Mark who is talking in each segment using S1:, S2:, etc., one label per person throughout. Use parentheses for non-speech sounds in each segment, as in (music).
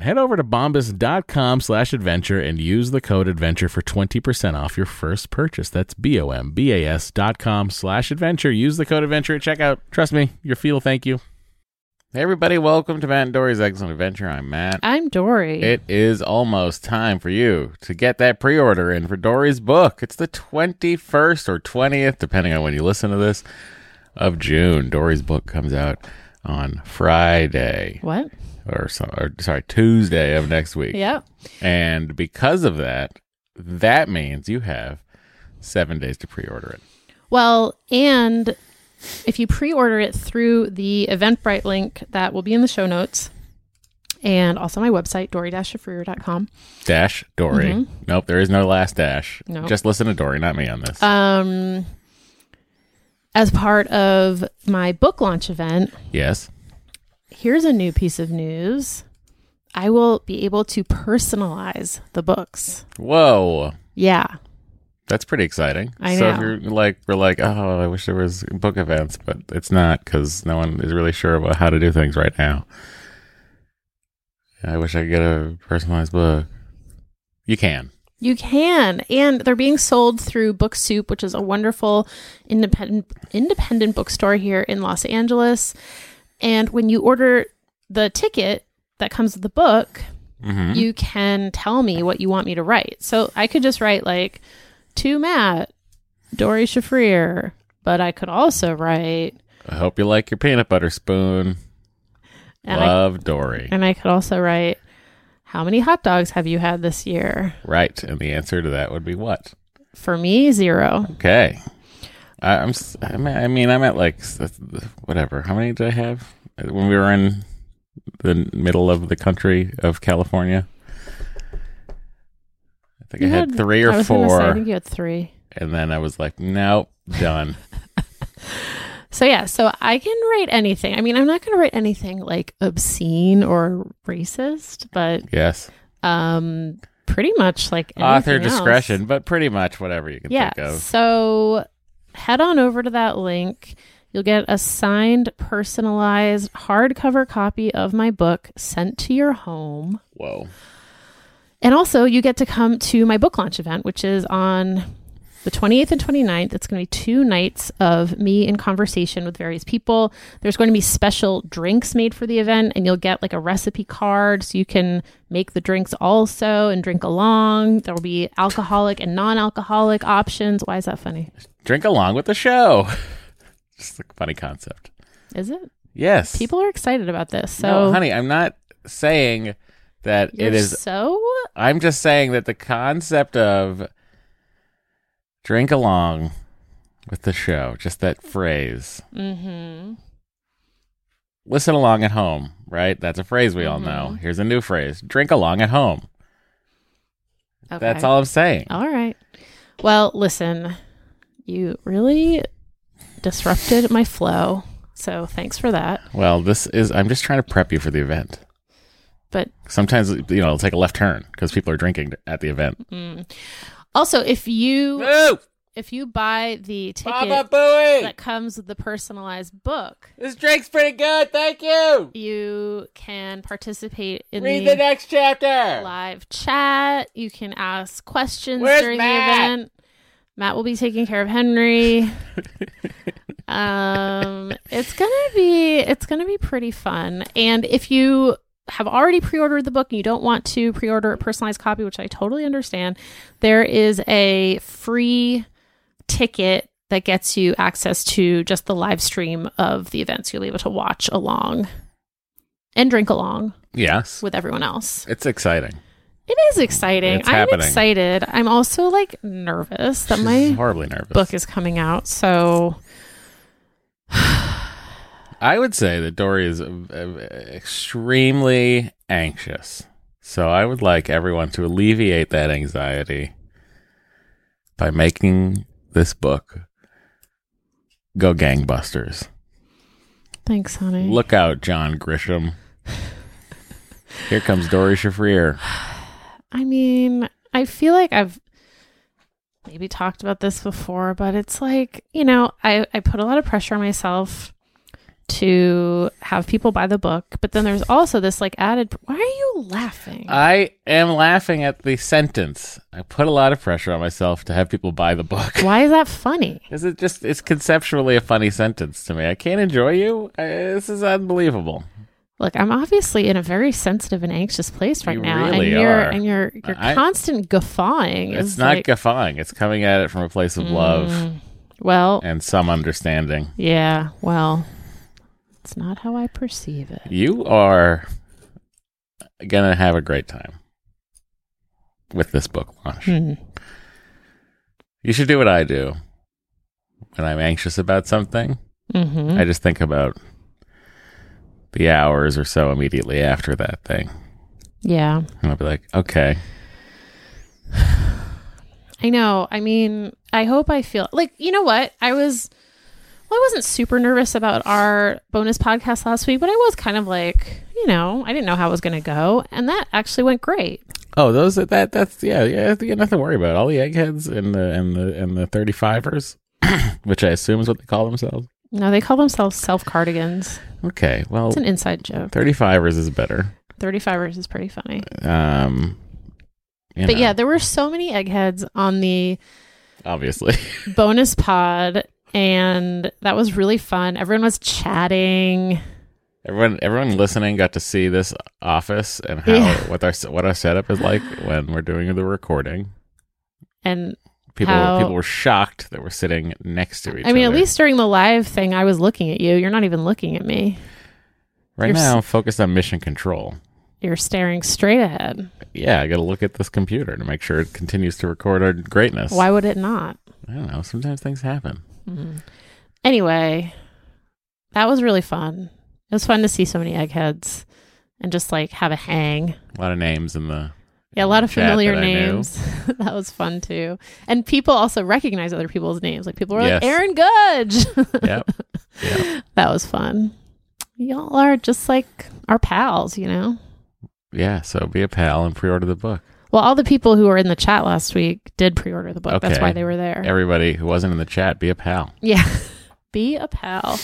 S1: Head over to bombas.com slash adventure and use the code adventure for 20% off your first purchase. That's B-O-M-B-A-S dot com slash adventure. Use the code adventure at checkout. Trust me, your feet will thank you. Hey everybody, welcome to Matt and Doree's Eggcellent Adventure. I'm Matt.
S2: I'm Doree.
S1: It is almost time for you to get that pre-order in for Doree's book. It's the 21st or 20th, depending on when you listen to this, of June. Doree's book comes out on Friday.
S2: what?
S1: Or, or sorry, Tuesday of next week.
S2: Yeah.
S1: And because of that, that means you have seven days to pre-order it.
S2: Well, and if you pre-order it through the Eventbrite link that will be in the show notes, and also my website, dory-shafrir.com.
S1: Dash Doree.
S2: Mhm.
S1: Nope, there is no last dash.
S2: Nope.
S1: Just listen to Doree, not me on this.
S2: Um, as part of my book launch event,
S1: yes.
S2: Here's a new piece of news. I will be able to personalize the books.
S1: Whoa.
S2: Yeah.
S1: That's pretty exciting.
S2: I
S1: So if you're like, we're like, oh, I wish there was book events, but it's not because no one is really sure about how to do things right now. I wish I could get a personalized book. You can.
S2: You can, and they're being sold through Book Soup, which is a wonderful independent independent bookstore here in Los Angeles. And when you order the ticket that comes with the book,
S1: hmm
S2: you can tell me what you want me to write. So I could just write like to Matt, Doree Shafrir, but I could also write
S1: I hope you like your peanut butter spoon.
S2: and I
S1: Love Doree.
S2: and I could also write how many hot dogs have you had this year?
S1: Right. And the answer to that would be what?
S2: For me, zero.
S1: Okay. I, I'm. s- I'm at- I mean, I'm at like whatever. How many did I have when we were in the middle of the country of California? I think
S2: You
S1: I had, three
S2: I
S1: or
S2: was gonna say, I
S1: four,
S2: think you had three.
S1: and then I was like, nope, done. (laughs)
S2: So yeah, so I can write anything. I mean, I'm not going to write anything like obscene or racist, but
S1: yes,
S2: um, pretty much like
S1: author
S2: anything else.
S1: discretion, but pretty much whatever you can
S2: Yeah.
S1: think of.
S2: So head on over to that link. You'll get a signed, personalized hardcover copy of my book sent to your home.
S1: Whoa.
S2: And also, you get to come to my book launch event, which is on the 28th and 29th. It's going to be two nights of me in conversation with various people. There's going to be special drinks made for the event, and you'll get like a recipe card so you can make the drinks also and drink along. There will be alcoholic and non alcoholic options. Why is that funny?
S1: Drink along with the show. (laughs) Just a funny concept.
S2: Is it?
S1: Yes.
S2: People are excited about this. So,
S1: no, honey, I'm not saying that
S2: you're
S1: it is.
S2: so
S1: I'm just saying that the concept of drink along with the show, just that phrase,
S2: mm-hmm.
S1: listen along at home, right? That's a phrase we all
S2: Mhm.
S1: know. Here's a new phrase drink along at home.
S2: Okay.
S1: That's all I'm saying.
S2: All right. Well, listen, you really disrupted my flow. So thanks for that.
S1: Well, this is, I'm just trying to prep you for the event.
S2: But
S1: Sometimes, you know, it'll take a left turn because people are drinking at the event.
S2: mm. also, if you
S1: Woo!
S2: if you buy the ticket that comes with the personalized book,
S1: This drink's pretty good. Thank you.
S2: you can participate in
S1: Read
S2: the,
S1: the next chapter.
S2: live chat. You can ask questions
S1: Where's
S2: during
S1: Matt?
S2: the event. Matt will be taking care of Henry. (laughs) um, it's gonna be it's gonna be pretty fun. And if you have already pre-ordered the book and you don't want to pre-order a personalized copy, which I totally understand, there is a free ticket that gets you access to just the live stream of the events. You'll be able to watch along and drink along
S1: Yes.
S2: with everyone else.
S1: It's exciting.
S2: It is exciting.
S1: It's
S2: I'm
S1: happening.
S2: excited. I'm also like nervous that
S1: She's
S2: my
S1: horribly nervous.
S2: book is coming out. So
S1: I would say that Doree is uh, uh, extremely anxious. So I would like everyone to alleviate that anxiety by making this book go gangbusters.
S2: thanks, honey.
S1: Look out, John Grisham. Here comes Doree Shafrir.
S2: I mean, I feel like I've maybe talked about this before, but it's like, you know, I, I put a lot of pressure on myself to have people buy the book, but then there's also this like added why are you laughing?
S1: I am laughing at the sentence. I put a lot of pressure on myself to have people buy the book.
S2: why is that funny? (laughs)
S1: Is it just? It's conceptually a funny sentence to me. I can't enjoy you. I, this is unbelievable.
S2: Look, I'm obviously in a very sensitive and anxious place right
S1: You
S2: now,
S1: really
S2: and you're and you're you're
S1: I-
S2: constant guffawing.
S1: It's
S2: is
S1: not
S2: like,
S1: guffawing. It's coming at it from a place of love
S2: Mm, well,
S1: and some understanding.
S2: yeah, well, it's not how I perceive it.
S1: You are gonna have a great time with this book launch.
S2: Hmm.
S1: You should do what I do when I'm anxious about something.
S2: hmm
S1: I just think about the hours or so immediately after that thing,
S2: Yeah,
S1: and I'll be like, okay, (sighs)
S2: I know. I mean, I hope I feel like you know what I was. Well, I wasn't super nervous about our bonus podcast last week, but I was kind of like, you know, I didn't know how it was going to go, and that actually went great.
S1: Oh, those that that's yeah yeah you nothing to worry about. All the eggheads and the and the and the thirty fivers, (clears throat) which I assume is what they call themselves.
S2: No, they call themselves self cardigans.
S1: Okay, well,
S2: It's an inside joke.
S1: thirty fivers is better.
S2: 35ers is pretty funny.
S1: Um,
S2: But
S1: know,
S2: yeah, there were so many eggheads on the
S1: obviously, (laughs)
S2: bonus pod, and that was really fun. Everyone was chatting.
S1: everyone everyone listening got to see this office and how
S2: Yeah.
S1: what our what our setup is like when we're doing the recording.
S2: And
S1: People
S2: How-
S1: people were shocked that we're sitting next to each other.
S2: I mean, at least during the live thing, I was looking at you. You're not even looking at me.
S1: right
S2: you're
S1: now, I'm focused on mission control.
S2: You're staring straight ahead.
S1: Yeah, I got to look at this computer to make sure it continues to record our greatness.
S2: Why would it not?
S1: I don't know. Sometimes things happen.
S2: Mhm. Anyway, that was really fun. It was fun to see so many eggheads and just like have a hang.
S1: A lot of names in the
S2: Yeah, a lot of familiar
S1: that
S2: names. (laughs) that was fun too. And people also recognize other people's names. Like people were
S1: Yes.
S2: like Aaron Gudge. (laughs)
S1: Yep. Yep.
S2: that was fun. Y'all are just like our pals, you know?
S1: Yeah. So be a pal and pre-order the book.
S2: Well, all the people who were in the chat last week did pre order the book. That's why they were there.
S1: Everybody who wasn't in the chat, be a pal.
S2: yeah. (laughs) Be a pal.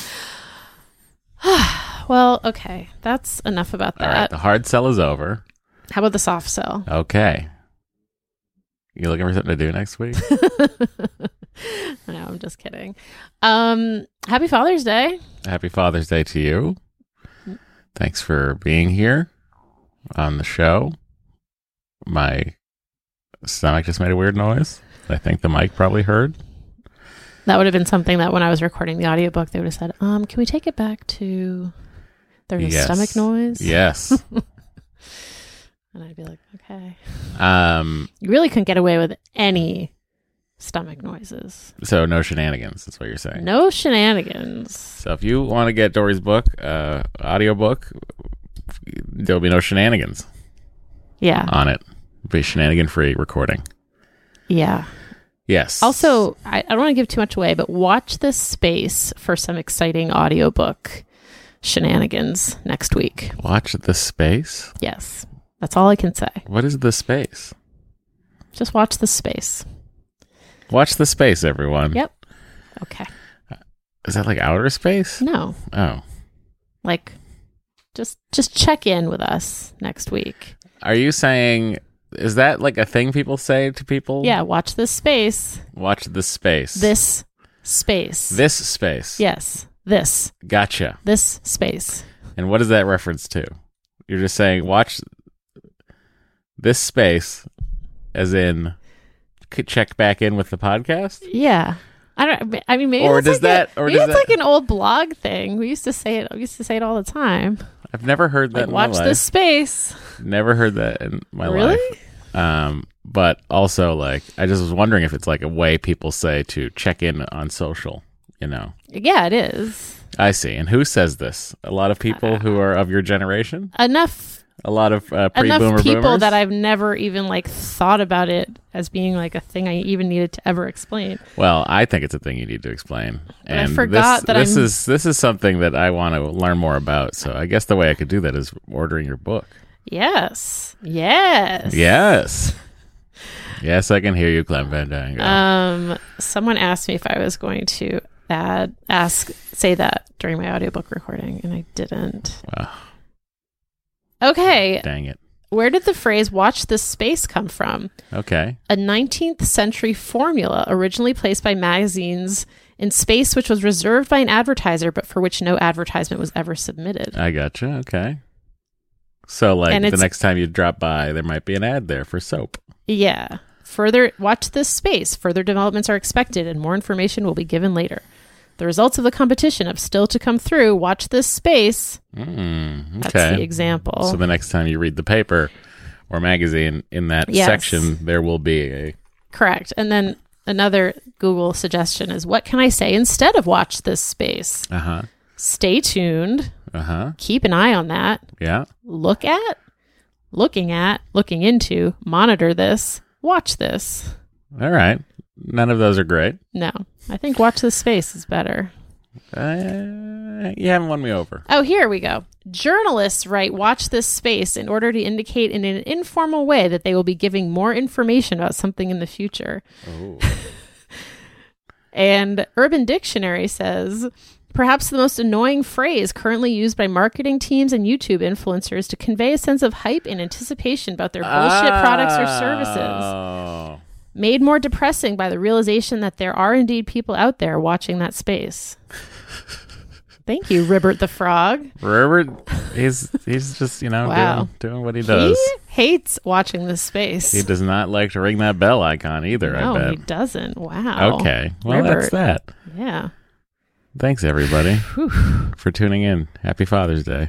S2: (sighs) well, okay. That's enough about
S1: All right,
S2: that.
S1: the hard sell is over.
S2: How about the soft sell?
S1: Okay. You looking for something to do next week? (laughs)
S2: no, I'm just kidding. Um, happy Father's Day.
S1: Happy Father's Day to you. Thanks for being here on the show. My stomach just made a weird noise. I think the mic probably heard.
S2: That would have been something that when I was recording the audiobook, they would have said, um, can we take it back to there's a stomach noise?
S1: Yes. (laughs)
S2: And I'd be like, okay.
S1: um.
S2: You really couldn't get away with any stomach noises.
S1: So no shenanigans. That's what you're saying.
S2: No shenanigans.
S1: So if you want to get Doree's book, uh, audiobook, there'll be no shenanigans
S2: Yeah.
S1: on it. It'll be shenanigan free recording.
S2: Yeah.
S1: Yes.
S2: Also, I, I don't want to give too much away, but watch this space for some exciting audiobook shenanigans next week.
S1: watch the space.
S2: Yes. That's all I can say.
S1: What is the space?
S2: Just watch the space.
S1: Watch the space, everyone.
S2: Yep. Okay.
S1: Is that like outer space?
S2: No.
S1: Oh.
S2: Like just just check in with us next week.
S1: Are you saying is that like a thing people say to people?
S2: Yeah, watch this space.
S1: Watch the space.
S2: This space.
S1: This space.
S2: Yes. This.
S1: Gotcha.
S2: This space.
S1: And what is that reference to? You're just saying watch this space as in could check back in with the podcast?
S2: Yeah. I don't I mean maybe
S1: Or does
S2: like
S1: that-
S2: a,
S1: or
S2: maybe
S1: does
S2: it's
S1: that-
S2: like an old blog thing. We used to say it we used to say it all the time.
S1: I've never heard that
S2: Like
S1: in
S2: watch
S1: my life.
S2: this space.
S1: Never heard that in my
S2: Really?
S1: life. Um, but also like I just was wondering if it's like a way people say to check in on social, you know.
S2: Yeah, it is.
S1: I see. And who says this? A lot of people who are of your generation?
S2: Enough
S1: A lot of uh, pre-boomer
S2: enough people
S1: boomers?
S2: that I've never even like thought about it as being like a thing I even needed to ever explain.
S1: Well, I think it's a thing you need to explain.
S2: I
S1: And
S2: forgot
S1: this,
S2: that
S1: this
S2: I'm-
S1: is this is something that I want to learn more about. So I guess the way I could do that is ordering your book.
S2: Yes. Yes.
S1: Yes. Yes, I can hear you, Clem Fandango.
S2: Um someone asked me if I was going to add ask say that during my audiobook recording and I didn't.
S1: Wow.
S2: Okay,
S1: Dang it.
S2: where did the phrase watch this space come from?
S1: Okay.
S2: A 19th century formula originally placed by magazines in space which was reserved by an advertiser but for which no advertisement was ever submitted.
S1: I gotcha. Okay. So, like,
S2: And
S1: the next time you drop by, there might be an ad there for soap.
S2: Yeah. Further, watch this space. Further developments are expected, and more information will be given later. The results of the competition have still to come through. Watch this space.
S1: Mm,
S2: That's
S1: okay.
S2: the example.
S1: So the next time you read the paper or magazine in that
S2: Yes.
S1: section, there will be a.
S2: Correct. And then another Google suggestion is what can I say instead of watch this space?
S1: Uh huh.
S2: Stay tuned.
S1: Uh huh.
S2: Keep an eye on that.
S1: Yeah.
S2: Look at, looking at, looking into, monitor this, watch this.
S1: All right. None of those are great.
S2: No, I think watch this space is better.
S1: Uh, you haven't won me over.
S2: Oh, here we go. Journalists write, watch this space in order to indicate in an informal way that they will be giving more information about something in the future.
S1: Oh. (laughs)
S2: And Urban Dictionary says, perhaps the most annoying phrase currently used by marketing teams and YouTube influencers to convey a sense of hype and anticipation about their bullshit products or services. Made more depressing by the realization that there are indeed people out there watching that space. Thank you, Ribbert the Frog.
S1: Robert, he's he's just you know
S2: Wow.
S1: doing, doing what he does.
S2: He hates watching this space.
S1: He does not like to ring that bell icon either.
S2: no,
S1: I bet he
S2: doesn't. Wow.
S1: Okay, well that's that.
S2: Yeah.
S1: Thanks everybody for tuning in. Happy Father's Day.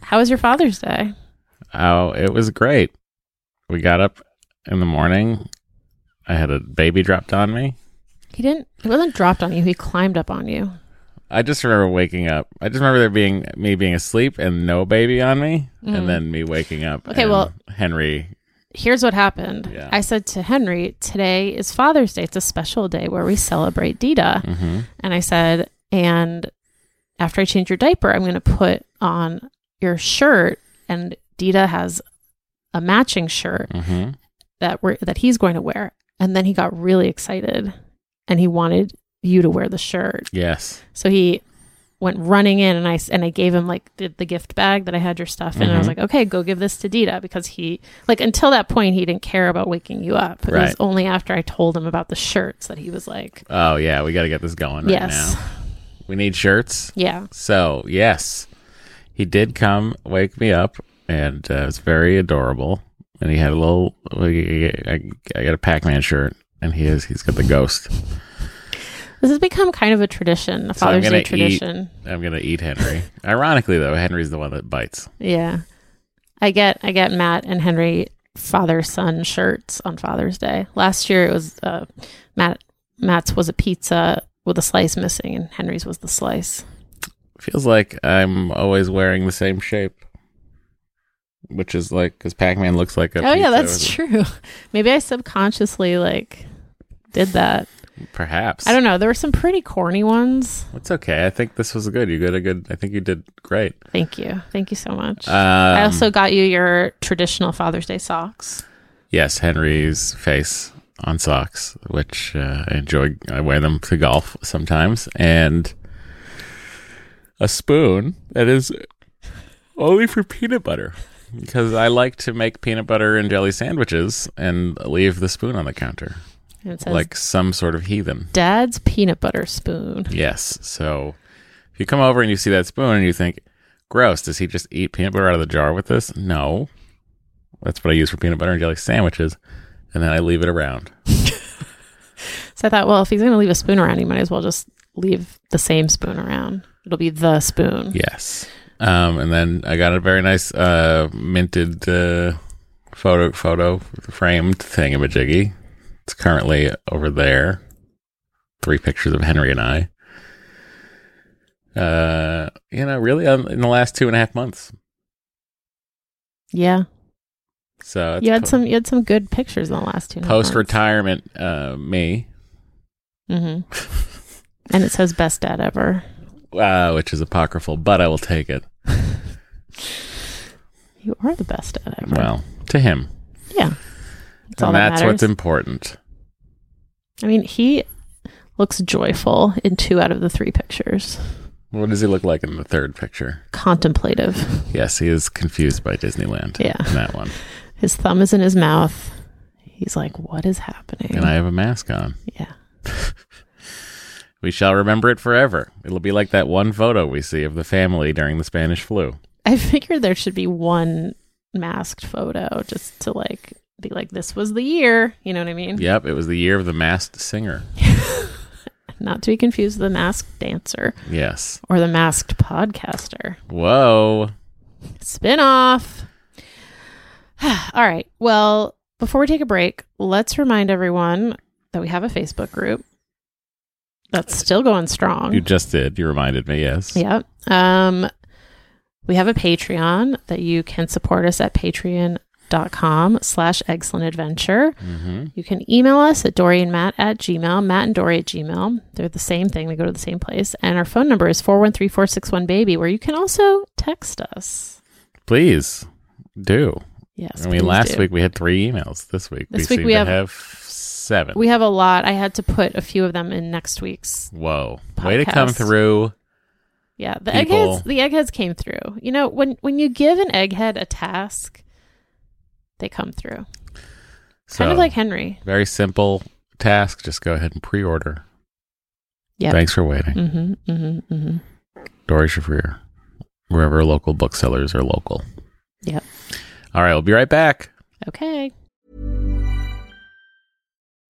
S2: How was your Father's Day?
S1: Oh, it was great. We got up in the morning. I had a baby dropped on me.
S2: He didn't. He wasn't dropped on you. He climbed up on you.
S1: I just remember waking up. I just remember there being me being asleep and no baby on me, and then me waking up.
S2: Mm. Okay, well-
S1: Henry.
S2: Here's what happened.
S1: Yeah.
S2: I said to Henry, "Today is Father's Day. It's a special day where we celebrate Dita."
S1: hmm
S2: And I said, "And after I change your diaper, I'm going to put on your shirt." And Dita has a matching shirt
S1: hmm
S2: that we're, that he's going to wear. And then he got really excited, and he wanted you to wear the shirt.
S1: Yes.
S2: So he went running in and I and I gave him like the, the gift bag that I had your stuff in and I was
S1: Mhm.
S2: like, "Okay, go give this to Dita because he like until that point he didn't care about waking you up. It was only after I told him about the shirts that he was like,
S1: Oh yeah, we got to get this going right
S2: "Yes.
S1: now. We need shirts.
S2: Yeah.
S1: So yes, he did come wake me up, and uh, it was very adorable. And he had a little. I, got a Pac-Man shirt, and he is. He's got the ghost.
S2: This has become kind of a tradition, a
S1: So
S2: Father's Day
S1: eat-
S2: tradition.
S1: I'm gonna eat Henry. Ironically, though, Henry's the one that bites.
S2: Yeah. I get I get Matt and Henry father son shirts on Father's Day. Last year it was uh Matt Matt's was a pizza with a slice missing and Henry's was the slice.
S1: Feels like I'm always wearing the same shape, which is like because Pac-Man looks like a.
S2: oh yeah, that's true. (laughs) Maybe I subconsciously like did that.
S1: Perhaps
S2: I don't know. There were some pretty corny ones.
S1: It's okay. I think this was good. You did a good. I think you did great.
S2: Thank you. Thank you so much.
S1: Um,
S2: I also got you your traditional Father's Day socks.
S1: Yes, Henry's face on socks, which uh, I enjoy. I wear them to golf sometimes, and a spoon that is only for peanut butter because I like to make peanut butter and jelly sandwiches and leave the spoon on the counter like some sort of heathen.
S2: Dad's peanut butter spoon.
S1: Yes. So if you come over and you see that spoon and you think, gross, does he just eat peanut butter out of the jar with this? No. That's what I use for peanut butter and jelly sandwiches. And then I leave it around.
S2: So I thought, well, if he's going to leave a spoon around, he might as well just leave the same spoon around. It'll be the spoon.
S1: Yes. Um, and then I got a very nice uh, minted uh, photo photo framed thingamajiggy. It's currently over there. Three pictures of Henry and I. Uh, you know, really um, in the last two and a half months.
S2: Yeah.
S1: So
S2: You had
S1: po-
S2: some you had some good pictures in the last two.
S1: post retirement uh, me,
S2: hmm (laughs) and it says best dad ever.
S1: uh, which is apocryphal, but I will take it. (laughs)
S2: You are the best at it.
S1: Well, to him,
S2: yeah. That's all
S1: and
S2: that
S1: that's what's important.
S2: I mean, he looks joyful in two out of the three pictures.
S1: What does he look like in the third picture?
S2: Contemplative.
S1: Yes, he is confused by Disneyland.
S2: Yeah.
S1: in that one.
S2: His thumb is in his mouth. He's like, "What is happening?"
S1: And I have a mask on.
S2: yeah. (laughs)
S1: We shall remember it forever. It'll be like that one photo we see of the family during the Spanish flu.
S2: I figured there should be one masked photo just to like be like, "This was the year." You know what I mean?
S1: Yep, it was the year of the masked singer. (laughs)
S2: Not to be confused with the masked dancer
S1: Yes.
S2: or the masked podcaster.
S1: Whoa.
S2: Spin off. (sighs) All right. Well, before we take a break, let's remind everyone that we have a Facebook group that's still going strong.
S1: You just did. You reminded me, yes.
S2: Yep. Um, we have a Patreon that you can support us at patreon.com slash excellent adventure.
S1: Mm-hmm.
S2: You can email us at Doree and Matt at Gmail, Matt and Doree at Gmail. They're the same thing. They go to the same place. And our phone number is 413-461-BABY, where you can also text us.
S1: Please do.
S2: Yes.
S1: I mean, last
S2: do.
S1: week we had three emails. This week
S2: This
S1: we
S2: week we have-
S1: have, seven.
S2: We have a lot. I had to put a few of them in next week's.
S1: Whoa. Way to come through.
S2: Yeah, the
S1: People-
S2: eggheads. The eggheads came through. You know, when when you give an egghead a task, they come through.
S1: So,
S2: kind of like Henry.
S1: very simple task. Just go ahead and pre order.
S2: Yep.
S1: Thanks for waiting.
S2: Mm-hmm. Mm-hmm. Mm-hmm.
S1: Doree Shafrir, wherever local booksellers are local.
S2: Yep.
S1: All right, we'll be right back.
S2: Okay.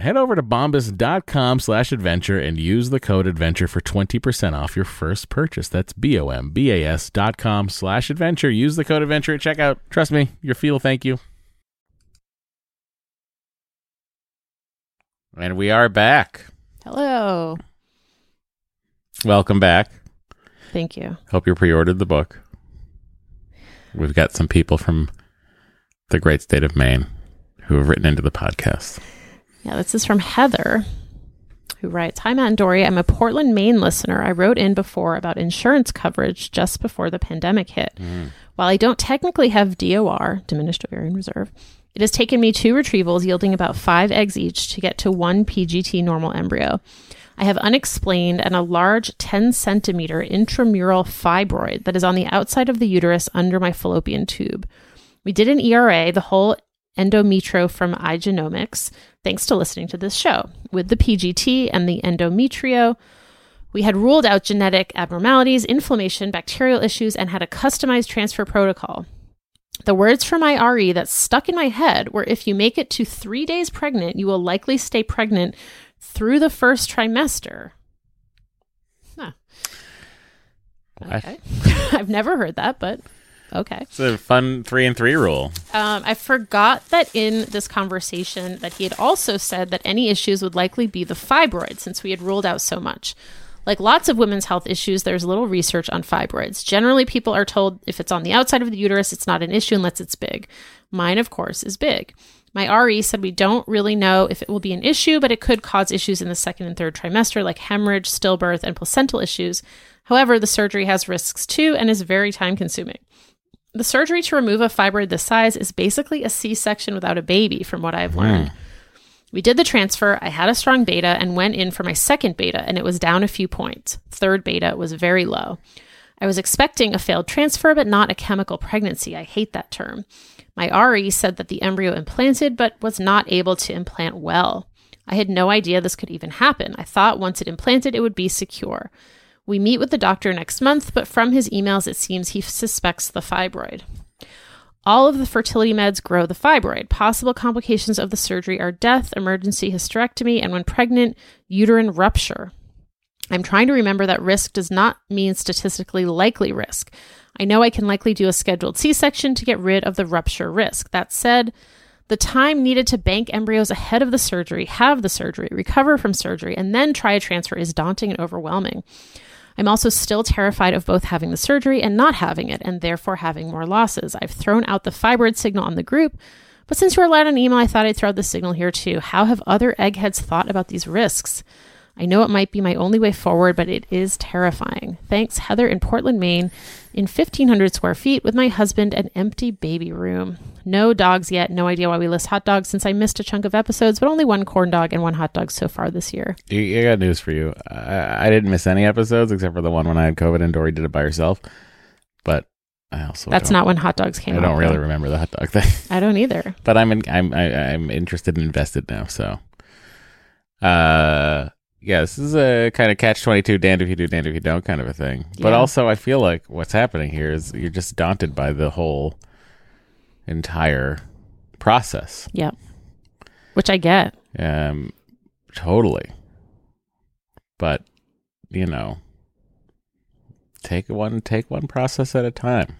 S1: Head over to bombas.com slash adventure and use the code adventure for 20% off your first purchase. That's B-O-M-B-A-S dot com slash adventure. Use the code adventure at checkout. Trust me, your feel thank you. And we are back.
S2: Hello.
S1: Welcome back.
S2: Thank you.
S1: Hope you pre-ordered the book. We've got some people from the great state of Maine who have written into the podcast.
S2: Yeah, this is from Heather, who writes Hi, Matt and Doree. I'm a Portland, Maine listener. I wrote in before about insurance coverage just before the pandemic hit. While I don't technically have DOR, diminished ovarian reserve, it has taken me two retrievals yielding about five eggs each to get to one PGT normal embryo. I have unexplained and a large 10 centimeter intramural fibroid that is on the outside of the uterus under my fallopian tube. We did an ERA, the whole endometrio from Igenomix, thanks to listening to this show. With the PGT and the endometrio, we had ruled out genetic abnormalities, inflammation, bacterial issues, and had a customized transfer protocol. The words from my RE that stuck in my head were if you make it to three days pregnant, you will likely stay pregnant through the first trimester. Huh. Okay. (laughs) I've never heard that, but okay.
S1: It's a fun three and three rule.
S2: Um, I forgot that in this conversation that he had also said that any issues would likely be the fibroid since we had ruled out so much. Like lots of women's health issues, there's little research on fibroids. Generally, people are told if it's on the outside of the uterus, it's not an issue unless it's big. Mine, of course, is big. My RE said we don't really know if it will be an issue, but it could cause issues in the second and third trimester, like hemorrhage, stillbirth, and placental issues. However, the surgery has risks too and is very time consuming. The surgery to remove a fibroid this size is basically a C section without a baby, from what I've learned. Hmm. We did the transfer. I had a strong beta and went in for my second beta, and it was down a few points. Third beta was very low. I was expecting a failed transfer, but not a chemical pregnancy. I hate that term. My RE said that the embryo implanted, but was not able to implant well. I had no idea this could even happen. I thought once it implanted, it would be secure. We meet with the doctor next month, but from his emails, it seems he suspects the fibroid. All of the fertility meds grow the fibroid. Possible complications of the surgery are death, emergency hysterectomy, and when pregnant, uterine rupture. I'm trying to remember that risk does not mean statistically likely risk. I know I can likely do a scheduled C section to get rid of the rupture risk. That said, The time needed to bank embryos ahead of the surgery, have the surgery, recover from surgery, and then try a transfer is daunting and overwhelming. I'm also still terrified of both having the surgery and not having it, and therefore having more losses. I've thrown out the fibroid signal on the group, but since were allowed an email, I thought I'd throw out the signal here too. How have other eggheads thought about these risks? I know it might be my only way forward, but it is terrifying. Thanks, Heather in Portland, Maine, in 1,500 square feet with my husband, an empty baby room. No dogs yet. No idea why we list hot dogs since I missed a chunk of episodes, but only one corn dog and one hot dog so far this year.
S1: I got news for you. I, I didn't miss any episodes except for the one when I had COVID and Doree did it by herself. But I also
S2: That's
S1: don't-
S2: when hot dogs came
S1: I don't really
S2: though.
S1: remember the hot dog thing. (laughs)
S2: I don't either.
S1: but I'm in, I'm I, I'm interested and invested now. So, uh, yeah, this is a kind of catch twenty two, damned if you do, damned if you don't kind of a thing. But also, I feel like what's happening here is you're just daunted by the whole entire process.
S2: Yep. Which I get.
S1: Um, totally. But you know, take one take one process at a time.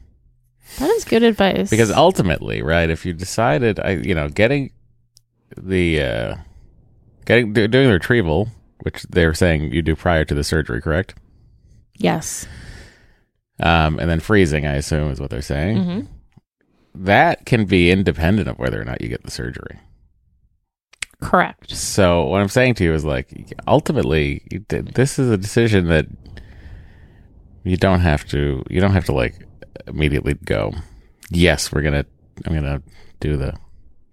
S2: That is good advice.
S1: because ultimately right if you decided i you know getting the uh getting do, doing the retrieval which they were saying you do prior to the surgery correct?
S2: Yes.
S1: um and then freezing i assume is what they're saying.
S2: Hmm
S1: that can be independent of whether or not you get the surgery.
S2: Correct.
S1: so what i'm saying to you is like ultimately this is a decision that you don't have to you don't have to like immediately go yes we're gonna i'm gonna do the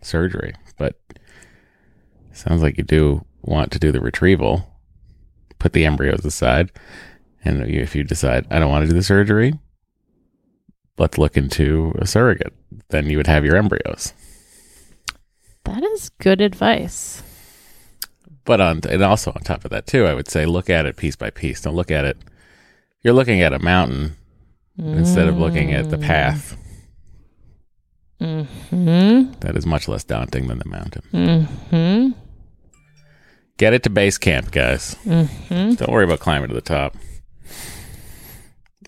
S1: surgery. But sounds like you do want to do the retrieval put the embryos aside and if you decide i don't want to do the surgery let's look into a surrogate then you would have your embryos
S2: That is good advice.
S1: But on and also on top of that too, I would say look at it piece by piece. Don't look at it. You're looking at a mountain instead of looking at the path.
S2: Hmm.
S1: That is much less daunting than the mountain.
S2: Hmm.
S1: Get it to base camp, guys.
S2: Hmm.
S1: Don't worry about climbing to the top.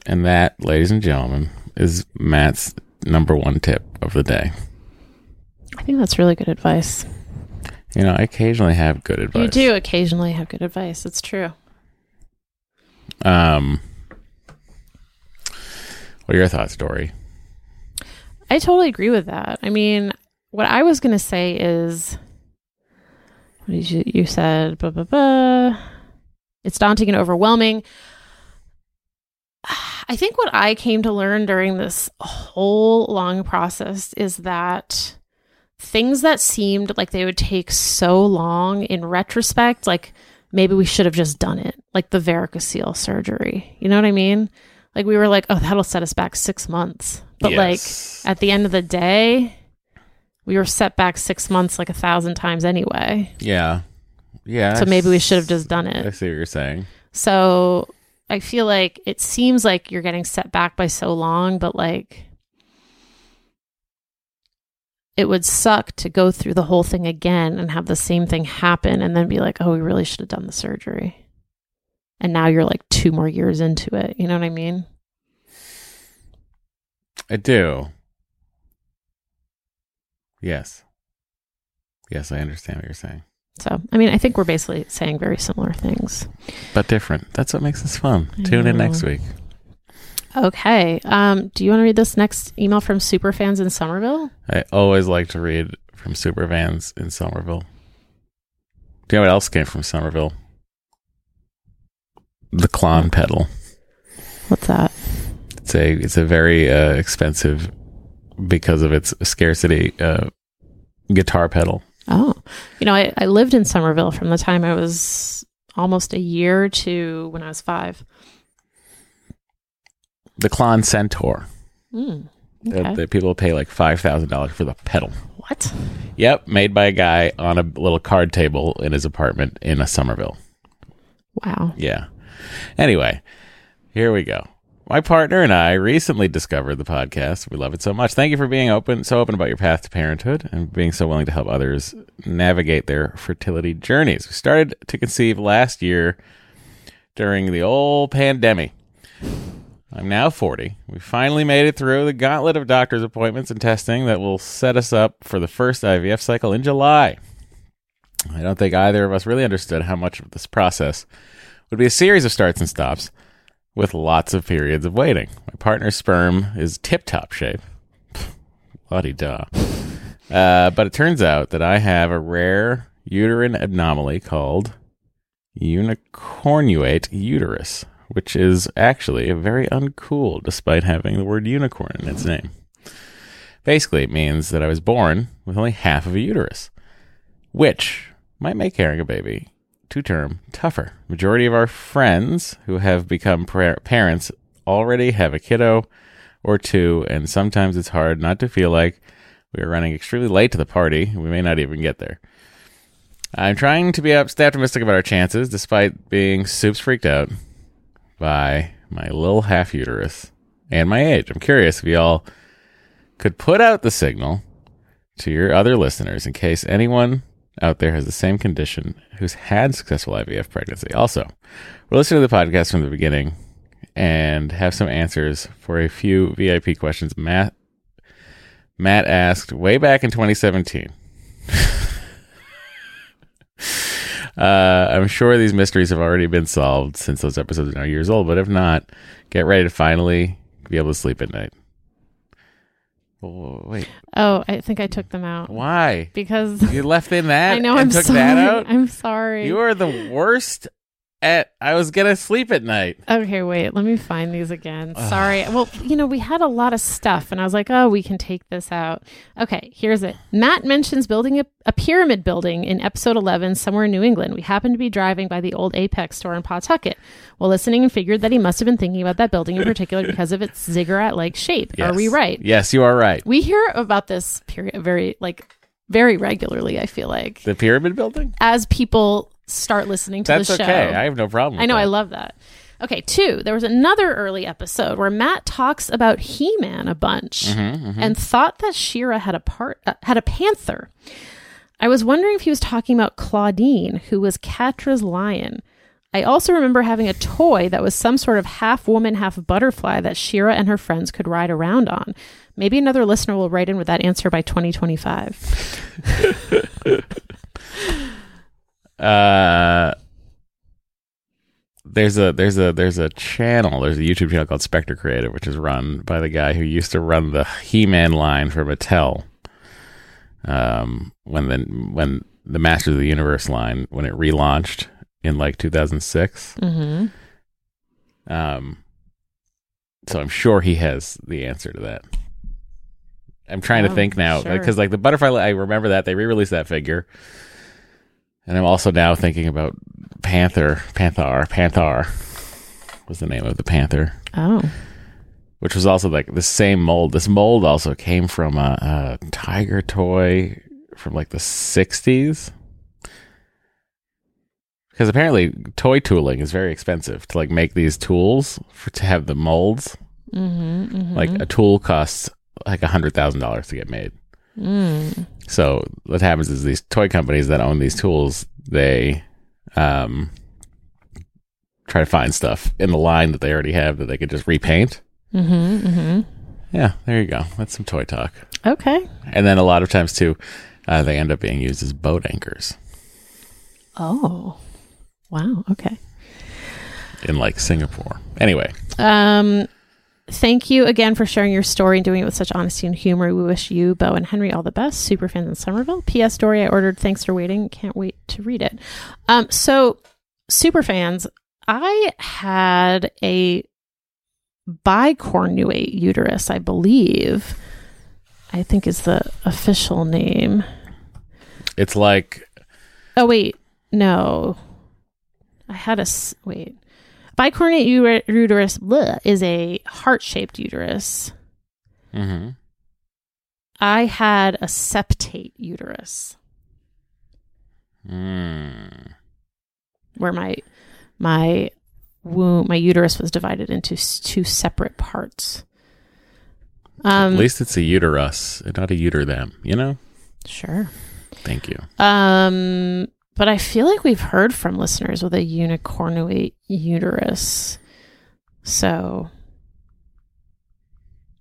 S1: And that, ladies and gentlemen, is Matt's number one tip of the day.
S2: I think that's really good advice.
S1: You know, I occasionally have good advice.
S2: You do occasionally have good advice. It's true.
S1: Um, what are your thoughts, Doree?
S2: I totally agree with that. I mean, what I was going to say is what did you you said blah, blah, blah. It's daunting and overwhelming. (sighs) I think what I came to learn during this whole long process is that things that seemed like they would take so long in retrospect, like maybe we should have just done it, like the varicocele surgery. You know what I mean? Like we were like, oh, that'll set us back six months. But
S1: Yes.
S2: like at the end of the day, we were set back six months like a thousand times anyway.
S1: Yeah. Yeah.
S2: So maybe we should have just done it.
S1: I see what you're saying.
S2: So I feel like it seems like you're getting set back by so long, but like it would suck to go through the whole thing again and have the same thing happen and then be like, oh, we really should have done the surgery. And now you're like two more years into it. You know what I mean?
S1: I do. Yes. Yes, I understand what you're saying.
S2: So, I mean, I think we're basically saying very similar things.
S1: But different. That's what makes this fun. Tune in next week.
S2: Okay. Um, do you want to read this next email from superfans in Somerville?
S1: I always like to read from Supervans in Somerville. Do you know what else came from Somerville? The Klon pedal.
S2: What's that?
S1: It's a it's a very uh, expensive because of its scarcity uh, guitar pedal.
S2: Oh, you know, I, I lived in Somerville from the time I was almost a year to when I was five.
S1: The Klon Centaur.
S2: Mm,
S1: Uh,
S2: okay.
S1: the people pay like five thousand dollars for the pedal.
S2: what?
S1: Yep, made by a guy on a little card table in his apartment in a Somerville.
S2: Wow.
S1: Yeah. Anyway, here we go. My partner and I recently discovered the podcast. We love it so much. Thank you for being open, so open about your path to parenthood and being so willing to help others navigate their fertility journeys. We started to conceive last year during the old pandemic. I'm now 40. We finally made it through the gauntlet of doctor's appointments and testing that will set us up for the first IVF cycle in July. I don't think either of us really understood how much of this process would be a series of starts and stops with lots of periods of waiting. My partner's sperm is tip top shape. (laughs) Bloody duh. Uh, but it turns out that I have a rare uterine anomaly called unicornuate uterus, which is actually very uncool despite having the word unicorn in its name. Basically, it means that I was born with only half of a uterus, which might make carrying a baby to term tougher. Majority of our friends who have become par- parents already have a kiddo or two, and sometimes it's hard not to feel like we are running extremely late to the party. We may not even get there. I'm trying to be optimistic about our chances, despite being soups freaked out by my little half uterus and my age. I'm curious if y'all could put out the signal to your other listeners in case anyone out there has the same condition who's had successful IVF pregnancy. Also, we're listening to the podcast from the beginning and have some answers for a few VIP questions Matt Matt asked way back in 2017. (laughs) Uh, I'm sure these mysteries have already been solved since those episodes are now years old, but if not, get ready to finally be able to sleep at night. Oh, wait,
S2: Oh, I think I took them out
S1: why?
S2: because
S1: You left in (laughs) that
S2: I know I'm
S1: took
S2: sorry.
S1: that out?
S2: I'm sorry.
S1: You are the worst at I was gonna sleep at night.
S2: Okay, wait. Let me find these again. Sorry. (sighs) well, you know, we had a lot of stuff, and I was like, oh, we can take this out. Okay, here's it. Matt mentions building a, a pyramid building in episode 11 somewhere in New England. We happened to be driving by the old Apex store in Pawtucket while listening and figured that he must have been thinking about that building in particular (laughs) because of its ziggurat like shape. Are we right?
S1: Yes, you are right.
S2: We hear about this period very, like, very regularly, I feel like,
S1: The pyramid building?
S2: as people start listening to
S1: That's
S2: the show.
S1: okay. I have no problem.
S2: I know,
S1: with
S2: I love that. Okay, two, there was another early episode where Matt talks about He Man a bunch
S1: Mm-hmm,
S2: and thought that She-Ra had a part uh, had a panther. I was wondering if he was talking about Clawdeen, who was Catra's lion. I also remember having a toy that was some sort of half woman, half butterfly that She-Ra and her friends could ride around on. Maybe another listener will write in with that answer by 2025. (laughs)
S1: uh there's a there's a there's a channel there's a youtube channel called spectre creative which is run by the guy who used to run the he-man line for mattel um when the when the masters of the universe line when it relaunched in like 2006
S2: Mm-hmm.
S1: um so i'm sure he has the answer to that i'm trying to
S2: Oh,
S1: think now
S2: sure.
S1: because like the butterfly i remember that they re-released that figure and I'm also now thinking about Panther, Panther, Panther was the name of the Panther,
S2: Oh.
S1: which was also like the same mold. This mold also came from a, a tiger toy from like the 60s. Because apparently toy tooling is very expensive to like make these tools for to have the molds.
S2: Mm-hmm, mm-hmm.
S1: Like a tool costs like a hundred thousand dollars to get made.
S2: Mm.
S1: So what happens is these toy companies that own these tools, they um, try to find stuff in the line that they already have that they could just repaint.
S2: Mm-hmm, mm-hmm.
S1: Yeah, there you go. That's some toy talk.
S2: Okay.
S1: And then a lot of times too, uh, they end up being used as boat anchors
S2: Oh. Wow. Okay.
S1: in like Singapore. Anyway,
S2: Um, thank you again for sharing your story and doing it with such honesty and humor. We wish you, Bo, and Henry all the best. Super fans in Somerville. P.S. Story I ordered. Thanks for waiting. Can't wait to read it. Um, so super fans, I had a bicornuate uterus, I believe. I think is the official name.
S1: it's like
S2: Oh wait, no. I had a wait. Bicornuate ure- uterus bleh, is a heart-shaped uterus.
S1: mhm.
S2: I had a septate uterus
S1: mm.
S2: where my my womb my uterus was divided into two separate parts. Um
S1: at least it's a uterus, not a uter them. You know.
S2: sure.
S1: Thank you.
S2: Um but I feel like we've heard from listeners with a unicornuate uterus. So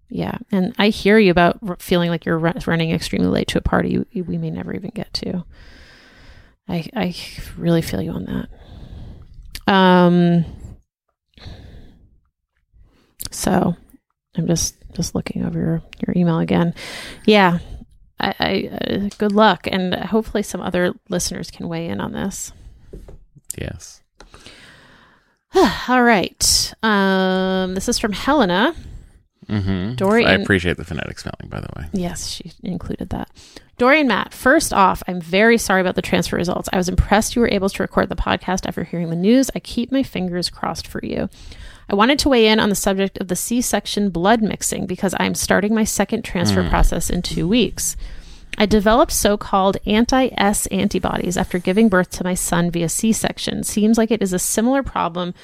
S2: Yeah, and I hear you about feeling like you're ru- running extremely late to a party we may never even get to. I I really feel you on that. Um. So, I'm just just looking over your your email again. Yeah, I, I uh, good luck, and hopefully some other listeners can weigh in on this.
S1: Yes. (sighs)
S2: All right. Um, this is from Helena.
S1: Mm-hmm.
S2: Doree
S1: I appreciate the phonetic spelling, by the way.
S2: Yes, she included that. Doree and Matt, first off, I'm very sorry about the transfer results. I was impressed you were able to record the podcast after hearing the news. I keep my fingers crossed for you. I wanted to weigh in on the subject of the C section blood mixing because I'm starting my second transfer hmm. process in two weeks. I developed so called anti S antibodies after giving birth to my son via C section. Seems like it is a similar problem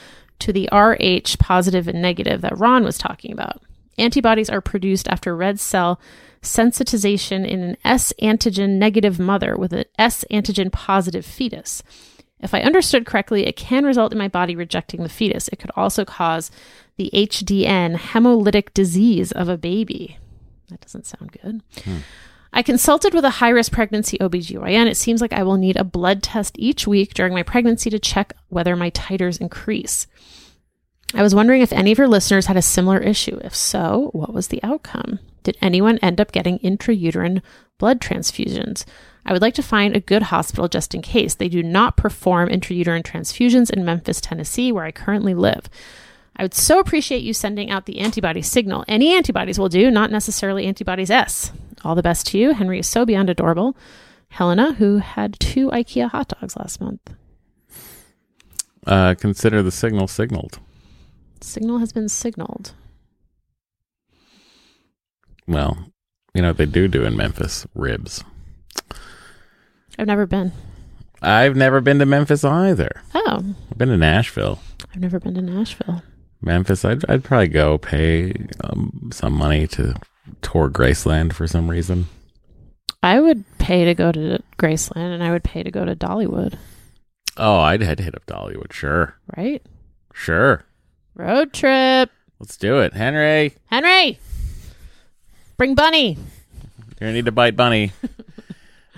S2: to the RH positive and negative that Ron was talking about. Antibodies are produced after red cell sensitization in an S antigen negative mother with an S antigen positive fetus. If I understood correctly, it can result in my body rejecting the fetus. It could also cause the HDN hemolytic disease of a baby. That doesn't sound good. Hmm. I consulted with a high risk pregnancy OBGYN. It seems like I will need a blood test each week during my pregnancy to check whether my titers increase. I was wondering if any of your listeners had a similar issue. If so, what was the outcome? Did anyone end up getting intrauterine blood transfusions? I would like to find a good hospital just in case. They do not perform intrauterine transfusions in Memphis, Tennessee, where I currently live. I would so appreciate you sending out the antibody signal. Any antibodies will do, not necessarily antibodies S. All the best to you. Henry is so beyond adorable. Helena, who had two IKEA hot dogs last month.
S1: Uh, consider the signal signaled.
S2: Signal has been signaled.
S1: Well, you know what they do do in Memphis? Ribs.
S2: I've never been.
S1: I've never been to Memphis either.
S2: Oh,
S1: I've been to Nashville.
S2: I've never been to Nashville.
S1: Memphis, I'd, I'd probably go pay um, some money to tour Graceland for some reason.
S2: I would pay to go to Graceland and I would pay to go to Dollywood,
S1: Oh, I'd head hit up Dollywood. Sure.
S2: right?
S1: Sure.
S2: Road trip.
S1: Let's do it. Henry,
S2: Henry, bring Bunny.
S1: you're going to need to bite Bunny. (laughs)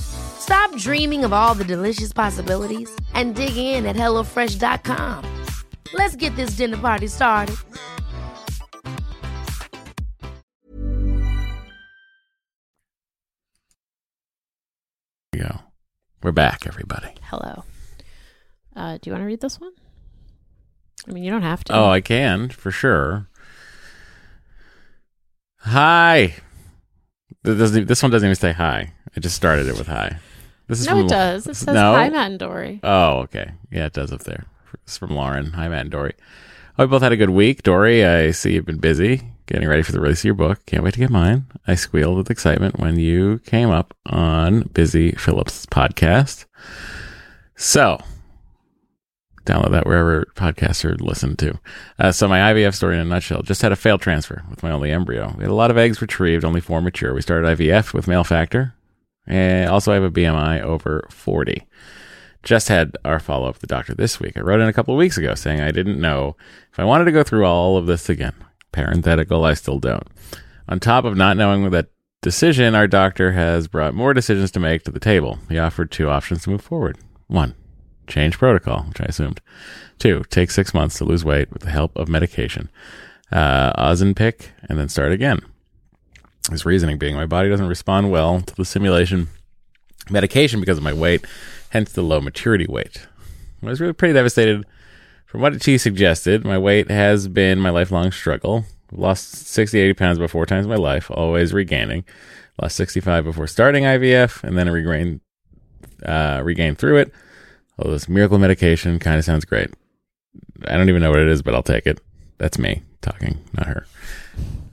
S3: Stop dreaming of all the delicious possibilities and dig in at HelloFresh.com. Let's get this dinner party started.
S1: Here we go. We're back, everybody.
S2: Hello. Uh, do you want to read this one? I mean, you don't have to.
S1: Oh, I can for sure. Hi. Th- This, this one doesn't even say hi. I just started it with hi. This is
S2: no,
S1: from
S2: it does. It says
S1: no?
S2: hi, Matt and Doree.
S1: Oh, okay. Yeah, it does up there. It's from Lauren. Hi, Matt and Doree. Hope you both had a good week. Doree, I see you've been busy getting ready for the release of your book. Can't wait to get mine. I squealed with excitement when you came up on Busy Philipps' podcast. So, download that wherever podcasts are listened to. Uh, so, my IVF story in a nutshell just had a failed transfer with my only embryo. We had a lot of eggs retrieved, only four mature. We started IVF with male factor. And also, I have a BMI over 40 just had our follow up with the doctor this week. I wrote in a couple of weeks ago saying I didn't know if I wanted to go through all of this again. Parenthetical, I still don't. On top of not knowing that decision, our doctor has brought more decisions to make to the table. He offered two options to move forward. One, change protocol, which I assumed. Two, take six months to lose weight with the help of medication. Uh, Ozempic, and then start again. His reasoning being my body doesn't respond well to the stimulation medication because of my weight, hence the low maturity weight. I was really pretty devastated. From what she suggested, my weight has been my lifelong struggle. Lost 60, 80 pounds four times my life, always regaining. Lost 65 before starting IVF, and then I regained, uh, regained through it. Although this miracle medication kind of sounds great. I don't even know what it is, but I'll take it. That's me talking, not her.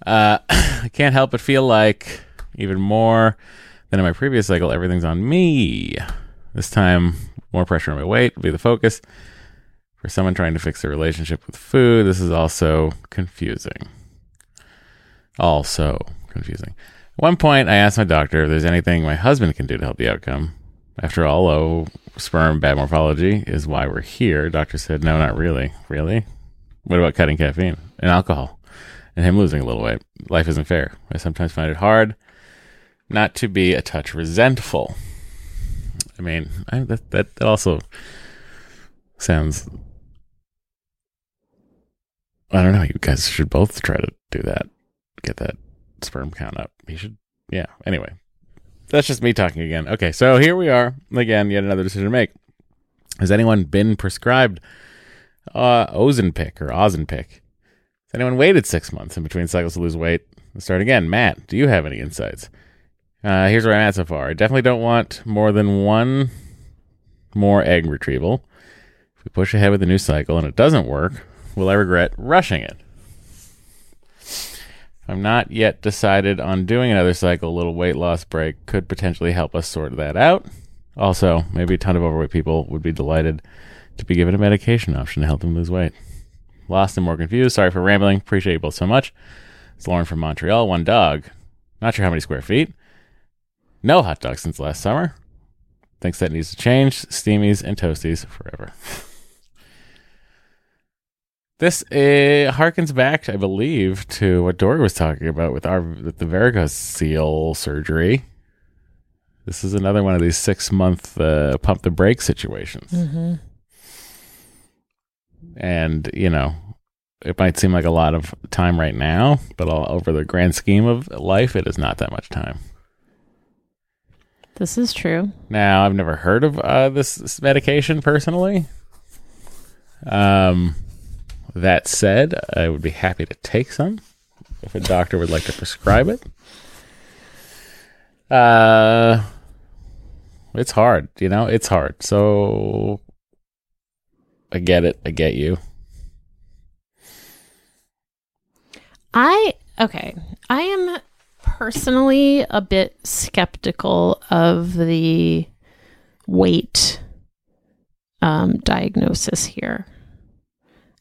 S1: Uh, (coughs) I can't help but feel like even more than in my previous cycle, everything's on me. This time, more pressure on my weight will be the focus. For someone trying to fix their relationship with food, this is also confusing. Also confusing. At one point, I asked my doctor if there's anything my husband can do to help the outcome. After all, low sperm bad morphology is why we're here. Doctor said, no, not really. Really? What about cutting caffeine and alcohol and him losing a little weight? Life isn't fair. I sometimes find it hard not to be a touch resentful. I mean, I, that, that also sounds. I don't know. You guys should both try to do that. Get that sperm count up. You should. Yeah. Anyway, that's just me talking again. Okay, so here we are again. Yet another decision to make. Has anyone been prescribed uh, Ozempic or Ozempic? Has anyone waited six months in between cycles to lose weight? Let's start again. Matt, do you have any insights? Uh, here's where I'm at so far. I definitely don't want more than one more egg retrieval. If we push ahead with the new cycle and it doesn't work, will I regret rushing it? I'm not yet decided on doing another cycle. A little weight loss break could potentially help us sort that out. Also, maybe a ton of overweight people would be delighted to be given a medication option to help them lose weight. Lost and more confused. Sorry for rambling. Appreciate you both so much. It's Lauren from Montreal. One dog. Not sure how many square feet. No hot dogs since last summer. Thinks that needs to change. Steamies and toasties forever. (laughs) This uh, harkens back, I believe, to what Doree was talking about with our with the varicocele surgery. This is another one of these six month uh, pump the brake situations. And you know, it might seem like a lot of time right now, but all, over the grand scheme of life, it is not that much time.
S2: This is true.
S1: Now, I've never heard of uh, this, this medication personally. Um, that said, I would be happy to take some if a doctor would like to prescribe it. Uh, it's hard, you know, it's hard. So I get it. I get you.
S2: I okay. I am personally a bit skeptical of the weight um, diagnosis here,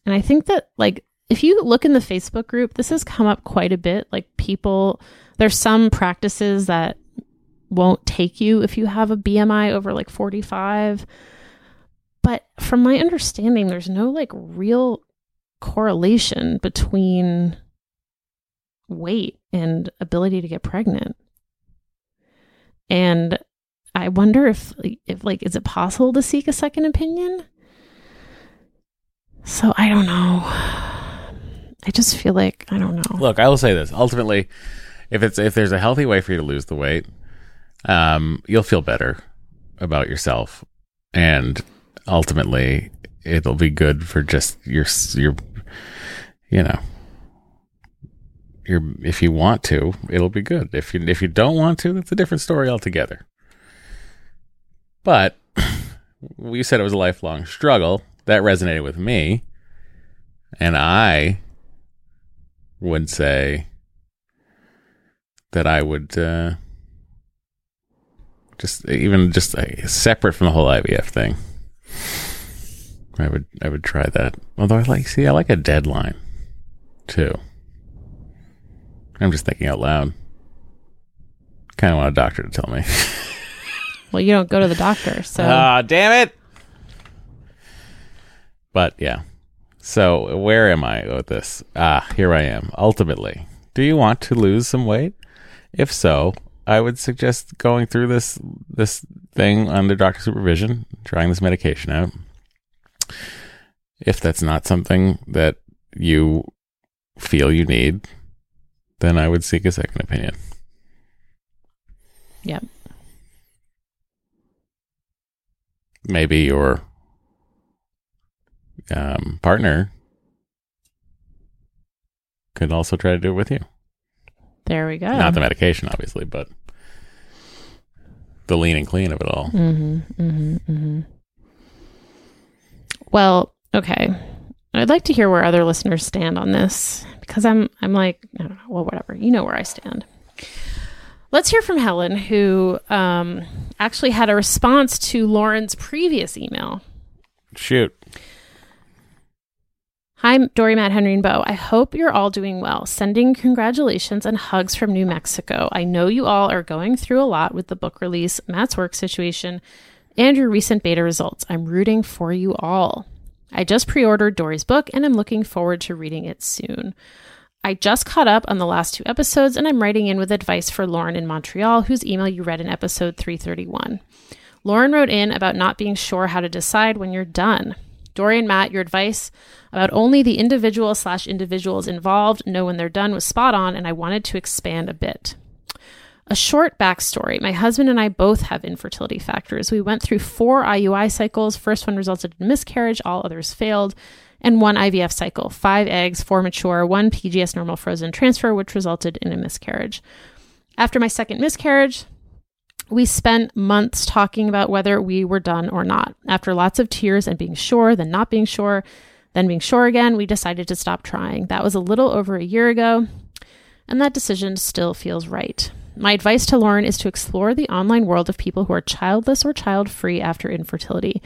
S2: and I think that like if you look in the Facebook group, this has come up quite a bit. Like people, there's some practices that won't take you if you have a BMI over like 45. But from my understanding, there's no like real correlation between weight and ability to get pregnant. And I wonder if if like is it possible to seek a second opinion? So I don't know. I just feel like I don't know.
S1: Look, I will say this. Ultimately, if it's if there's a healthy way for you to lose the weight, um, you'll feel better about yourself, and ultimately, it'll be good for just your your, you know, your. If you want to, it'll be good. If you if you don't want to, that's a different story altogether. But (clears throat) you said it was a lifelong struggle. That resonated with me, and I would say that I would uh, just even just uh, separate from the whole IVF thing. I would I would try that. Although I like see I like a deadline too. I'm just thinking out loud. Kind of want a doctor to tell me. (laughs)
S2: Well, you don't go to the doctor, so
S1: Ah, damn it! But yeah. So where am I with this? Ah, here I am. Ultimately, do you want to lose some weight? If so, I would suggest going through this this thing under doctor supervision, trying this medication out. If that's not something that you feel you need, then I would seek a second opinion.
S2: yeah.
S1: maybe your um, partner could also try to do it with you.
S2: There we go.
S1: Not the medication, obviously, but the lean and clean of it all.
S2: Mm-hmm, mm-hmm, mm-hmm. Well, okay. I'd like to hear where other listeners stand on this because I'm I'm like I don't know, well whatever. You know where I stand. Let's hear from Helen, who um, actually had a response to Lauren's previous email.
S1: Shoot.
S2: Hi, Doree, Matt, Henry, and Bo. I hope you're all doing well. Sending congratulations and hugs from New Mexico. I know you all are going through a lot with the book release, Matt's work situation, and your recent beta results. I'm rooting for you all. I just pre ordered Doree's book and I'm looking forward to reading it soon. I just caught up on the last two episodes and I'm writing in with advice for Lauren in Montreal, whose email you read in episode 331. Lauren wrote in about not being sure how to decide when you're done. Doree and Matt, your advice about only the individual slash individuals involved know when they're done was spot on, and I wanted to expand a bit. A short backstory my husband and I both have infertility factors. We went through four IUI cycles. First one resulted in miscarriage, all others failed, and one IVF cycle five eggs, four mature, one PGS normal frozen transfer, which resulted in a miscarriage. After my second miscarriage, we spent months talking about whether we were done or not. After lots of tears and being sure, then not being sure, then being sure again, we decided to stop trying. That was a little over a year ago, and that decision still feels right. My advice to Lauren is to explore the online world of people who are childless or child free after infertility.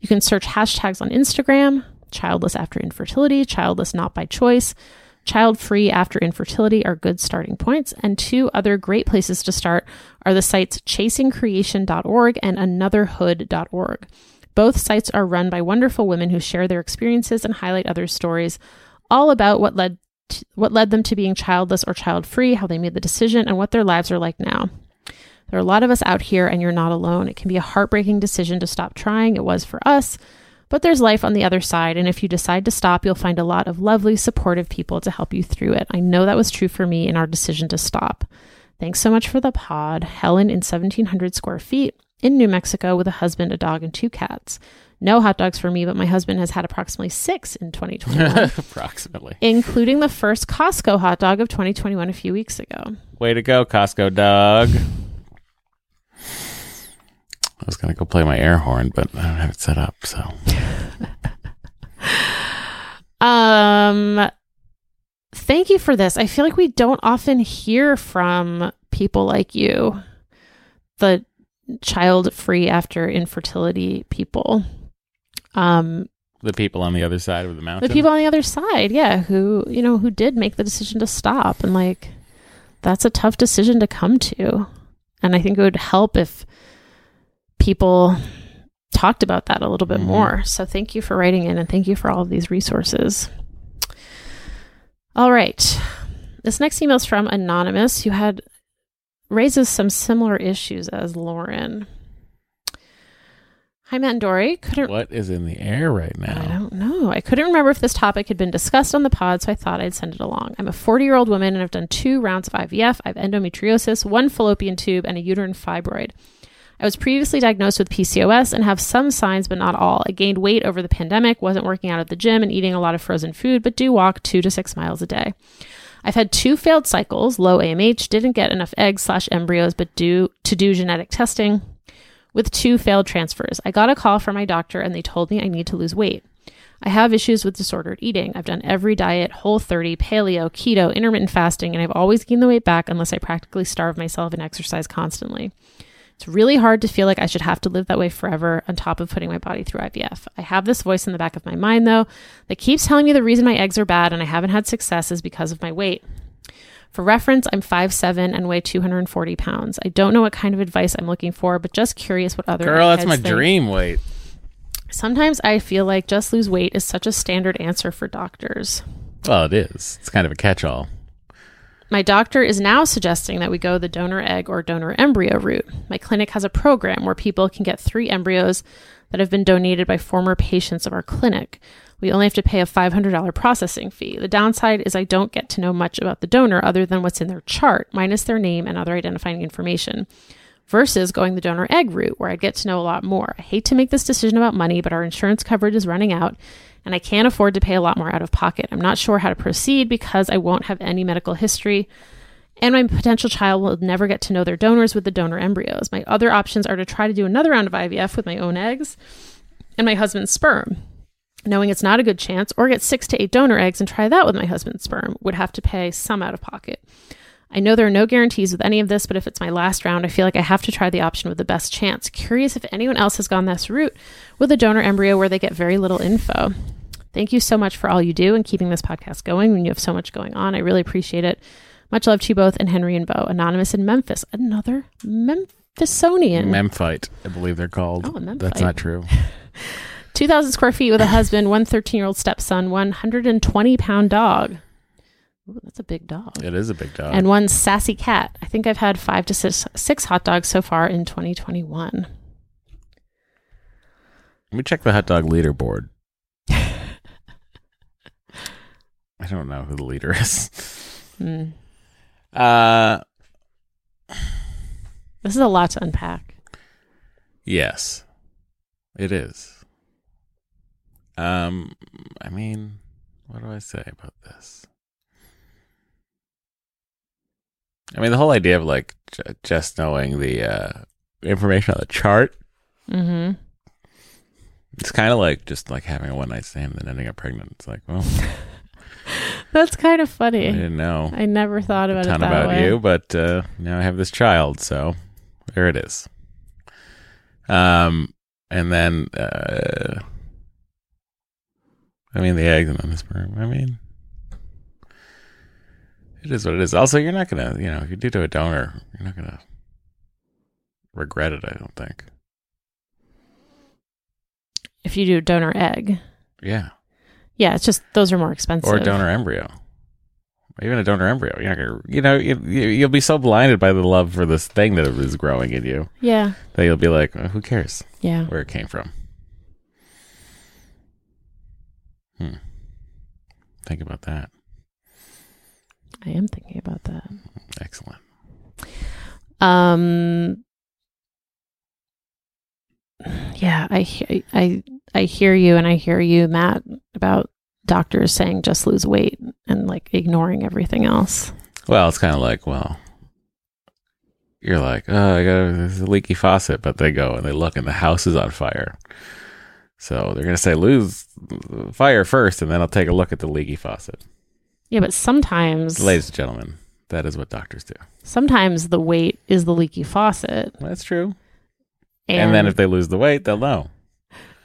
S2: You can search hashtags on Instagram childless after infertility, childless not by choice, child free after infertility are good starting points. And two other great places to start are the sites chasingcreation.org and anotherhood.org. Both sites are run by wonderful women who share their experiences and highlight other stories, all about what led to, what led them to being childless or child free, how they made the decision, and what their lives are like now. There are a lot of us out here, and you're not alone. It can be a heartbreaking decision to stop trying. It was for us. But there's life on the other side, and if you decide to stop, you'll find a lot of lovely, supportive people to help you through it. I know that was true for me in our decision to stop. Thanks so much for the pod. Helen in 1700 square feet in New Mexico with a husband, a dog, and two cats. No hot dogs for me, but my husband has had approximately six in 2021, (laughs)
S1: Approximately.
S2: including the first Costco hot dog of 2021 a few weeks ago.
S1: Way to go, Costco dog. I was gonna go play my air horn, but I don't have it set up, so (laughs)
S2: Um, thank you for this. I feel like we don't often hear from people like you, the child free after infertility people. Um,
S1: the people on the other side of the mountain.
S2: the people on the other side, yeah, who, you know, who did make the decision to stop. And like, that's a tough decision to come to. And I think it would help if people talked about that a little bit
S1: Mhm.
S2: more. So thank you for writing in and thank you for all of these resources. All right. This next email is from Anonymous, who had raises some similar issues as Lauren. Hi, Matt and Doree. Couldn't
S1: What is in the air right now?
S2: I don't know. I couldn't remember if this topic had been discussed on the pod, so I thought I'd send it along. I'm a 40 year old woman and I've done two rounds of IVF. I have endometriosis, one fallopian tube, and a uterine fibroid. I was previously diagnosed with PCOS and have some signs, but not all. I gained weight over the pandemic, wasn't working out at the gym, and eating a lot of frozen food, but do walk two to six miles a day. I've had two failed cycles, low AMH, didn't get enough eggs slash embryos, but do to do genetic testing with two failed transfers. I got a call from my doctor and they told me I need to lose weight. I have issues with disordered eating. I've done every diet, whole 30, paleo, keto, intermittent fasting, and I've always gained the weight back unless I practically starve myself and exercise constantly. It's really hard to feel like I should have to live that way forever on top of putting my body through IVF. I have this voice in the back of my mind, though, that keeps telling me the reason my eggs are bad and I haven't had success is because of my weight. For reference, I'm 5'7 and weigh 240 pounds. I don't know what kind of advice I'm looking for, but just curious what other
S1: Girl, that's my
S2: think.
S1: dream weight.
S2: Sometimes I feel like just lose weight is such a standard answer for doctors.
S1: Well, it is. It's kind of a catch-all.
S2: My doctor is now suggesting that we go the donor egg or donor embryo route. My clinic has a program where people can get three embryos that have been donated by former patients of our clinic. We only have to pay a $500 processing fee. The downside is I don't get to know much about the donor other than what's in their chart, minus their name and other identifying information, versus going the donor egg route, where I'd get to know a lot more. I hate to make this decision about money, but our insurance coverage is running out, and I can't afford to pay a lot more out of pocket. I'm not sure how to proceed because I won't have any medical history, and my potential child will never get to know their donors with the donor embryos. My other options are to try to do another round of IVF with my own eggs and my husband's sperm. Knowing it's not a good chance, or get six to eight donor eggs and try that with my husband's sperm, would have to pay some out of pocket. I know there are no guarantees with any of this, but if it's my last round, I feel like I have to try the option with the best chance. Curious if anyone else has gone this route with a donor embryo where they get very little info. Thank you so much for all you do and keeping this podcast going when you have so much going on. I really appreciate it. Much love to you both and Henry and Bo. Anonymous in Memphis. Another Memphisonian.
S1: Memphite, I believe they're called.
S2: Oh, Memphite.
S1: That's not true. (laughs)
S2: 2,000 square feet with a husband, one 13 year old stepson, one 120 pound dog. Ooh, that's a big dog.
S1: It is a big dog.
S2: And one sassy cat. I think I've had five to six, six hot dogs so far in 2021.
S1: Let me check the hot dog leaderboard. (laughs) I don't know who the leader is.
S2: Hmm.
S1: Uh,
S2: This is a lot to unpack.
S1: yes, it is. Um, I mean, what do I say about this? I mean, the whole idea of like j- just knowing the uh, information on the chart
S2: hmm
S1: It's kind of like just like having a one night stand and then ending up pregnant. It's like, well, (laughs)
S2: That's kind of funny.
S1: I didn't know
S2: I never thought
S1: a
S2: about
S1: ton
S2: it that
S1: about
S2: way.
S1: you, but uh, now I have this child, so there it is. Um, and then, uh, I mean, the eggs and then the sperm. I mean, it is what it is. Also, you're not gonna, you know, if you do to a donor, you're not gonna regret it. I don't think.
S2: If you do donor egg,
S1: Yeah.
S2: yeah, it's just those are more expensive.
S1: or a donor embryo. Even a donor embryo, you're not gonna, you know, you, you- you'll be so blinded by the love for this thing that is growing in you
S2: Yeah,
S1: that you'll be like, "Oh, who cares
S2: yeah.
S1: where it came from? Hmm. Think about that.
S2: I am thinking about that.
S1: Excellent.
S2: Um. Yeah, I I I hear you, and I hear you, Matt, about doctors saying just lose weight and like ignoring everything else.
S1: Well, it's kind of like, well, you're like, oh, I got a, a leaky faucet, but they go and they look and the house is on fire. So they're gonna say lose fire first, and then I'll take a look at the leaky faucet.
S2: Yeah, but sometimes,
S1: Ladies and gentlemen, that is what doctors do.
S2: sometimes the weight is the leaky faucet,
S1: That's true.
S2: and,
S1: And, then if they lose the weight, they'll know.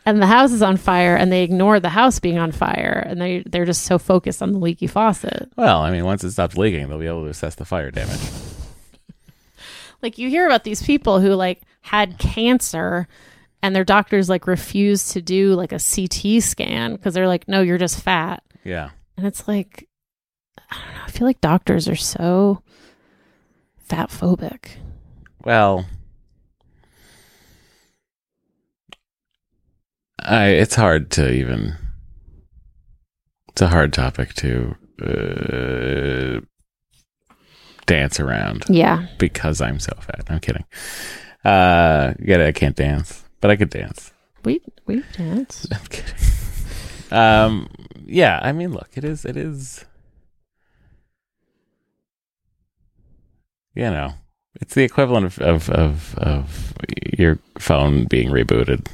S2: and the house is on fire, and they ignore the house being on fire, and they they're just so focused on the leaky faucet.
S1: Well, I mean, once it stops leaking, they'll be able to assess the fire damage. (laughs)
S2: like you hear about these people who like had cancer and their doctors like refuse to do like a CT scan because they're like no you're just fat
S1: Yeah.
S2: and it's like I don't know I feel like doctors are so fat phobic
S1: Well, I it's hard to even. It's a hard topic to uh, dance around
S2: yeah
S1: because I'm so fat. I'm kidding. Uh, yeah, I can't dance, but I could dance.
S2: we we dance (laughs)
S1: I'm kidding. Um, yeah, I mean, look, it is, it is, you know, it's the equivalent of, of, of, of your phone being rebooted.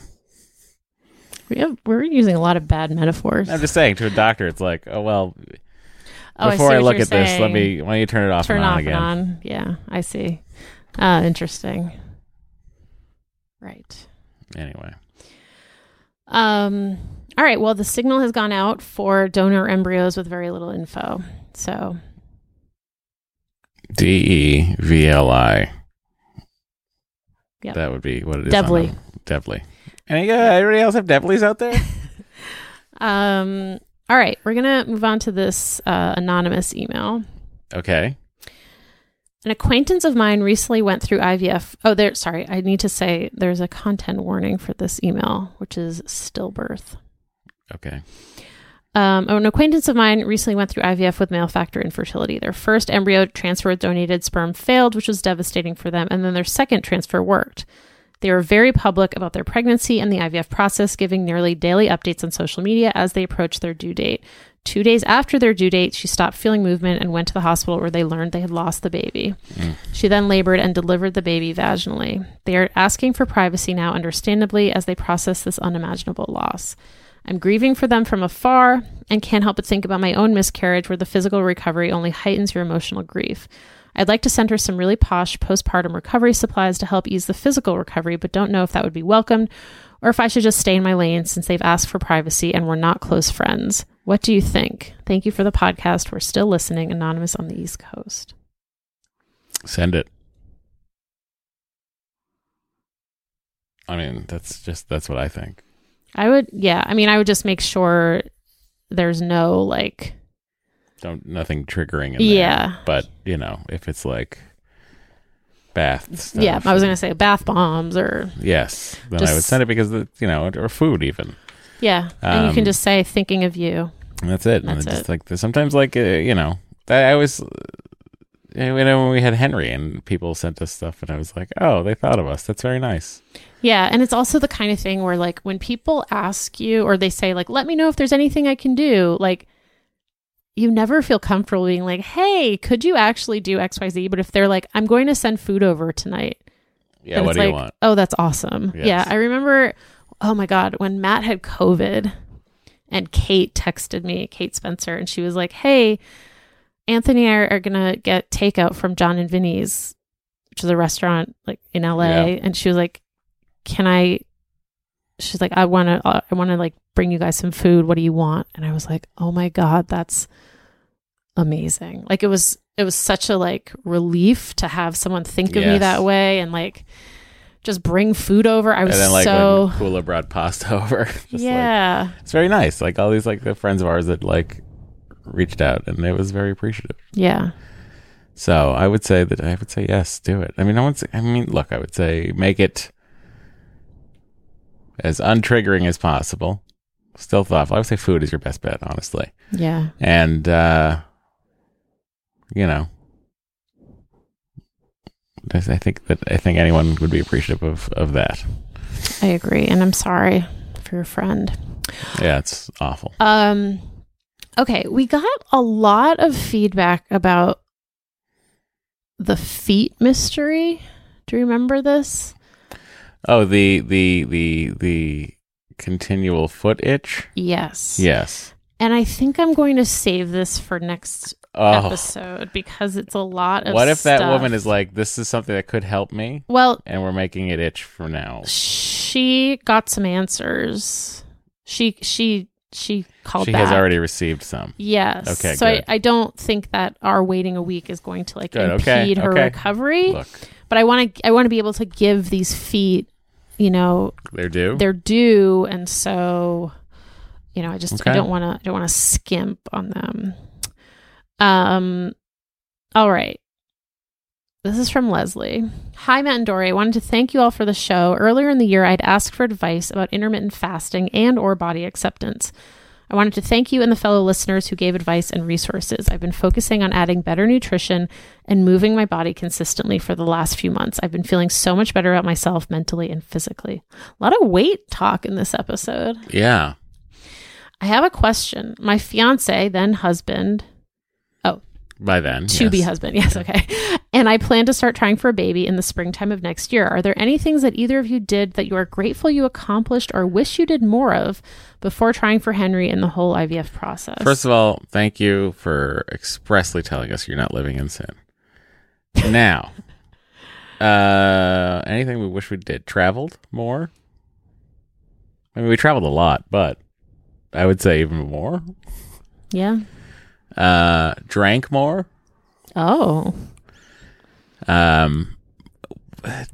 S2: we have, we're using a lot of bad metaphors
S1: I'm just saying to a doctor, it's like, oh, well,
S2: Oh,
S1: before
S2: see
S1: I, look at this, let me, why don't you turn it off
S2: turn
S1: and on
S2: off
S1: again?
S2: and on yeah I see uh interesting right
S1: Anyway,
S2: Um, all right. Well, the signal has gone out for donor embryos with very little info. So,
S1: D E V L I.
S2: Yep.
S1: That would be what it is.
S2: Devly.
S1: Devly. Any, uh, anybody else have Devlys out there? (laughs)
S2: um, all right. We're going to move on to this uh, anonymous email.
S1: Okay.
S2: An acquaintance of mine recently went through IVF. Oh, there. Sorry. I need to say there's a content warning for this email, which is stillbirth.
S1: Okay.
S2: Um, an acquaintance of mine recently went through IVF with male factor infertility. Their first embryo transfer with donated sperm failed, which was devastating for them, and then their second transfer worked. They were very public about their pregnancy and the IVF process, giving nearly daily updates on social media as they approached their due date. Two days after their due date, she stopped feeling movement and went to the hospital where they learned they had lost the baby. She then labored and delivered the baby vaginally. They are asking for privacy now, understandably, as they process this unimaginable loss. I'm grieving for them from afar and can't help but think about my own miscarriage, where the physical recovery only heightens your emotional grief. I'd like to send her some really posh postpartum recovery supplies to help ease the physical recovery, but don't know if that would be welcomed or if I should just stay in my lane since they've asked for privacy and we're not close friends. What do you think? Thank you for the podcast. We're still listening, Anonymous on the East Coast.
S1: Send it. I mean, that's just that's what I think.
S2: I would, yeah. I mean, I would just make sure there's no like,
S1: Don't nothing triggering in there.
S2: Yeah.
S1: But you know, if it's like bath stuff.
S2: yeah, I was going to say bath bombs or,
S1: Yes, then I would send it because the, you know, or food even.
S2: yeah. and you
S1: Um,
S2: can just say, thinking of you.
S1: And that's it. and
S2: That's
S1: it's just
S2: it.
S1: like sometimes, like uh, you know, I always. You know, when we had Henry and people sent us stuff, and I was like, "Oh, they thought of us. That's very nice."
S2: Yeah, and it's also the kind of thing where like when people ask you or they say like let me know if there's anything I can do, like you never feel comfortable being like, "Hey, could you actually do XYZ?" But if they're like, "I'm going to send food over tonight."
S1: Yeah, what do
S2: like,
S1: you want?
S2: "Oh, that's awesome."
S1: Yes.
S2: Yeah, I remember oh my god, when Matt had COVID and Kate texted me, Kate Spencer, and she was like, "Hey, Anthony and I are, to get takeout from Jon and Vinny's, which is a restaurant like in LA."
S1: Yeah.
S2: And she was like, "Can I she's like i want to uh, i want to like bring you guys some food what do you want and i was like oh my god that's amazing like it was it was such a like relief to have someone think of me that way and like just bring food over i was
S1: and then like
S2: so
S1: when Kula brought pasta (laughs) over, just like
S2: yeah
S1: it's very nice. Like all these like the friends of ours that like reached out, and it was very appreciative.
S2: yeah
S1: So I would say that I would say yes, do it. I mean, I would say, I mean, look, I would say make it as untriggering as possible. Still thoughtful. I would say food is your best bet, honestly.
S2: yeah
S1: And uh you know, I I think that I think anyone would be appreciative of of that.
S2: i agree and i'm sorry for your friend
S1: Yeah, it's awful.
S2: Um okay, we got a lot of feedback about the feet mystery. Do you remember this?
S1: Oh, the the the the continual foot itch.
S2: Yes.
S1: Yes.
S2: And I think I'm going to save this for next
S1: Oh,
S2: episode because it's a lot of
S1: what if that woman is like, "This is something that could help me,"
S2: Well,
S1: and we're making it itch for now?
S2: she got some answers. She she she called
S1: She
S2: back.
S1: has already received some.
S2: Yes.
S1: Okay,
S2: So I. I don't think that our waiting a week is going to like
S1: Good, okay,
S2: impede her
S1: okay.
S2: recovery.
S1: Look,
S2: but I want to I want to be able to give these feet, you know,
S1: they're due.
S2: they're due, and so, you know, I just
S1: Okay.
S2: I don't want to I don't want to skimp on them. Um, all right. This is from Leslie. Hi, Matt and Doree. I wanted to thank you all for the show. Earlier in the year, I'd asked for advice about intermittent fasting and or body acceptance. I wanted to thank you and the fellow listeners who gave advice and resources. I've been focusing on adding better nutrition and moving my body consistently for the last few months. I've been feeling so much better about myself mentally and physically. A lot of weight talk in this episode.
S1: yeah.
S2: I have a question. My fiance, then husband, Oh.
S1: By then,
S2: to be husband, yes, okay. And I plan to start trying for a baby in the springtime of next year. Are there any things that either of you did that you are grateful you accomplished or wish you did more of before trying for Henry in the whole IVF process?
S1: First of all, thank you for expressly telling us you're not living in sin. Now, (laughs) uh, anything we wish we did? Traveled more? I mean, we traveled a lot, but I would say even more.
S2: yeah.
S1: Uh, drank more.
S2: Oh,
S1: Um,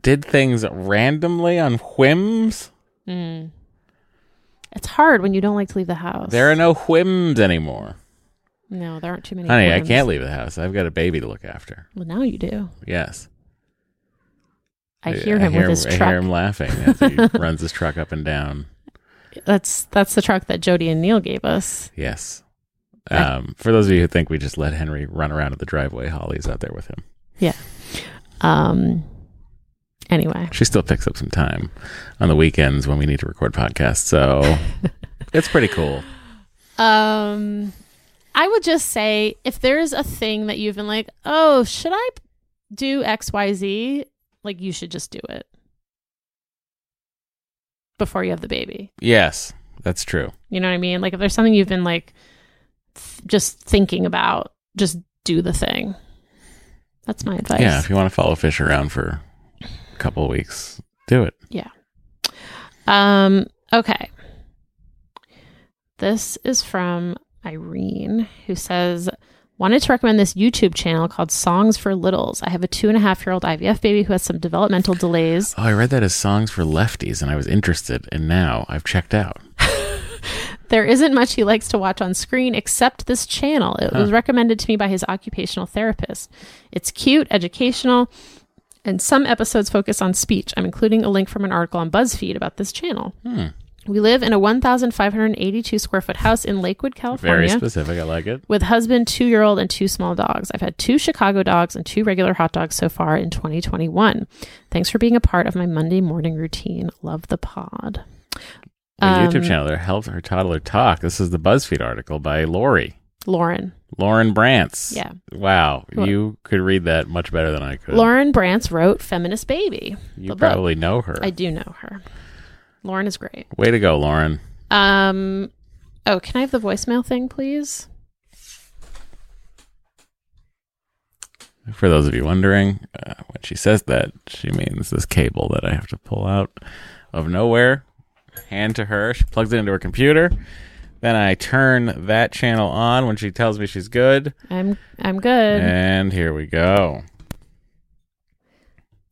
S1: did things randomly on whims.
S2: Mm. It's hard when you don't like to leave the house.
S1: There are no whims anymore.
S2: no, there aren't too many.
S1: Honey, I can't leave the house. I've got a baby to look after.
S2: Well, now you do.
S1: Yes.
S2: I hear him with his
S1: I
S2: truck.
S1: hear him laughing as he (laughs) runs his truck up and down.
S2: That's that's the truck that Jody and Neil gave us.
S1: Yes. Um, for those of you who think we just let Henry run around at the driveway, Holly's out there with him.
S2: Um. Anyway,
S1: She still picks up some time on the weekends when we need to record podcasts. So (laughs) it's pretty cool.
S2: um, I would just say if there's a thing that you've been like, oh, should I do X Y Z? Like you should just do it before you have the baby.
S1: Yes, that's true.
S2: You know what I mean? Like if there's something you've been like th- just thinking about, just do the thing. That's my advice.
S1: Yeah, if you want to follow fish around for a couple of weeks, do it. Yeah.
S2: Um, okay. This is from Irene, who says, Wanted to recommend this YouTube channel called Songs for Littles. I have a two and a half year old IVF baby who has some developmental delays.
S1: Oh, I read that as songs for lefties, and I was interested, and now I've checked out.
S2: There isn't much he likes to watch on screen except this channel. It was recommended to me by his occupational therapist. It's cute, educational, and some episodes focus on speech. I'm including a link from an article on BuzzFeed about this channel.
S1: Hmm.
S2: We live in a 1,582 square foot house in Lakewood, California.
S1: Very specific. I like it.
S2: with husband, two year old, and two small dogs. I've had two Chicago dogs and two regular hot dogs so far in 2021. Thanks for being a part of my Monday morning routine. Love the pod. Um,
S1: YouTube channel, their Help Her Toddler Talk. This is the BuzzFeed article by Lori.
S2: Loryn.
S1: Loryn Brantz.
S2: Yeah.
S1: Wow. You could read that much better than I could.
S2: Loryn Brantz wrote Feminist Baby.
S1: you probably know her.
S2: I do know her. Loryn is great.
S1: Way to go, Loryn.
S2: Um, oh, can I have the voicemail thing, please?
S1: For those of you wondering, uh, when she says that, she means this cable that I have to pull out of nowhere, hand to her. She plugs it into her computer. Then I turn that channel on when she tells me she's good.
S2: I'm I'm good.
S1: And here we go.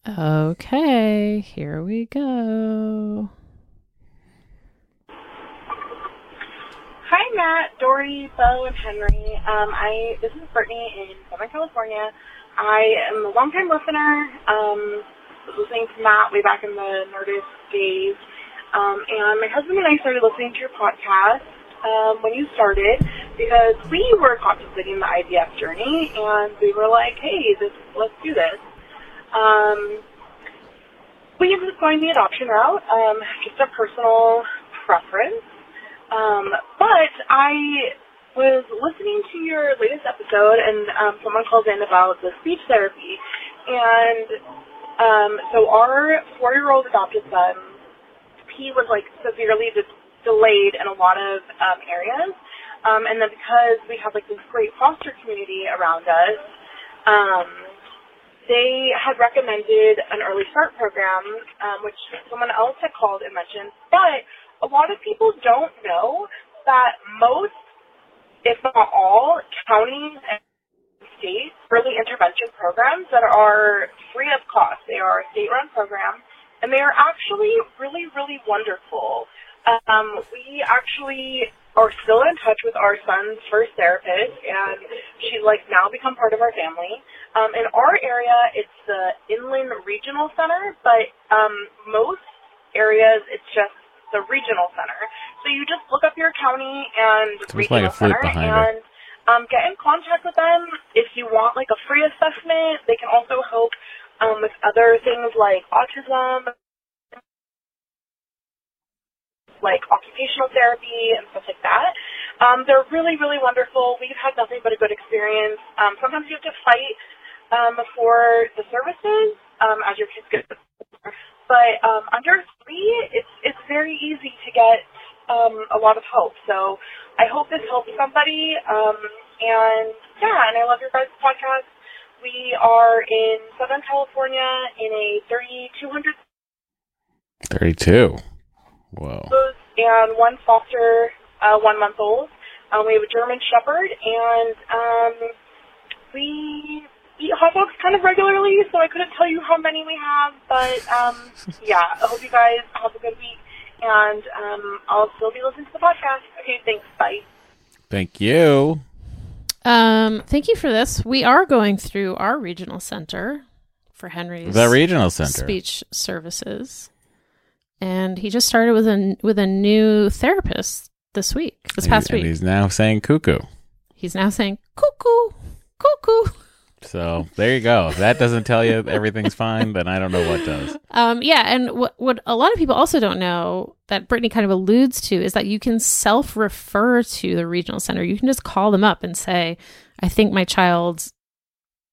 S2: Okay, here we go.
S4: Hi, Matt, Doree, Bo, and Henry. Um, I this is Brittany in Southern California. I am a longtime listener. Um, was listening to Matt way back in the Nerdist days, um, and my husband and I started listening to your podcast um, when you started because we were contemplating the IVF journey, and we were like, "Hey, this, let's do this." Um, we ended up going the adoption route, um, just a personal preference. Um, but I was listening to your latest episode, and um, someone called in about the speech therapy, and um, so our four-year-old adopted son, he was like severely de- delayed in a lot of um, areas, um, and then because we have like this great foster community around us, um, they had recommended an early start program, um, which someone else had called and mentioned, but a lot of people don't know that most, if not all, counties and states early intervention programs that are free of cost. They are state-run program, and they are actually really, really wonderful. Um, we actually are still in touch with our son's first therapist, and she's like now become part of our family. Um, in our area, it's the Inland Regional Center, but um, most areas it's just the regional center. So you just look up your county and
S1: It's like
S4: regional
S1: flute
S4: center and um, get in contact with them if you want like a free assessment. They can also help um, with other things like autism, like occupational therapy and stuff like that. Um, they're really, really wonderful. We've had nothing but a good experience. Um, sometimes you have to fight um, for the services um, as your kids get older. But um, under three, it's it's very easy to get um, a lot of help. So I hope this helps somebody. Um, and yeah, and I love your guys' podcast. We are in Southern California in a 3,200
S1: 32. Whoa.
S4: and one foster, uh, one month old. Um, we have a German Shepherd, and um, we eat hot dogs kind of regularly, so I couldn't tell you how many we have. But um, (laughs) yeah, I hope you guys have a good week, and um, I'll still be listening to the podcast. Okay, thanks. Bye.
S1: Thank you.
S2: Um, thank you for this. We are going through our regional center for Henry's
S1: The regional center.
S2: speech services, and he just started with a with a new therapist this week. This past
S1: and
S2: week,
S1: he's now saying cuckoo.
S2: he's now saying cuckoo, cuckoo.
S1: So there you go. If that doesn't tell you everything's fine, then I don't know what does.
S2: Um, yeah, and what what a lot of people also don't know that Brittany kind of alludes to is that you can self refer to the regional center. You can just call them up and say, "I think my child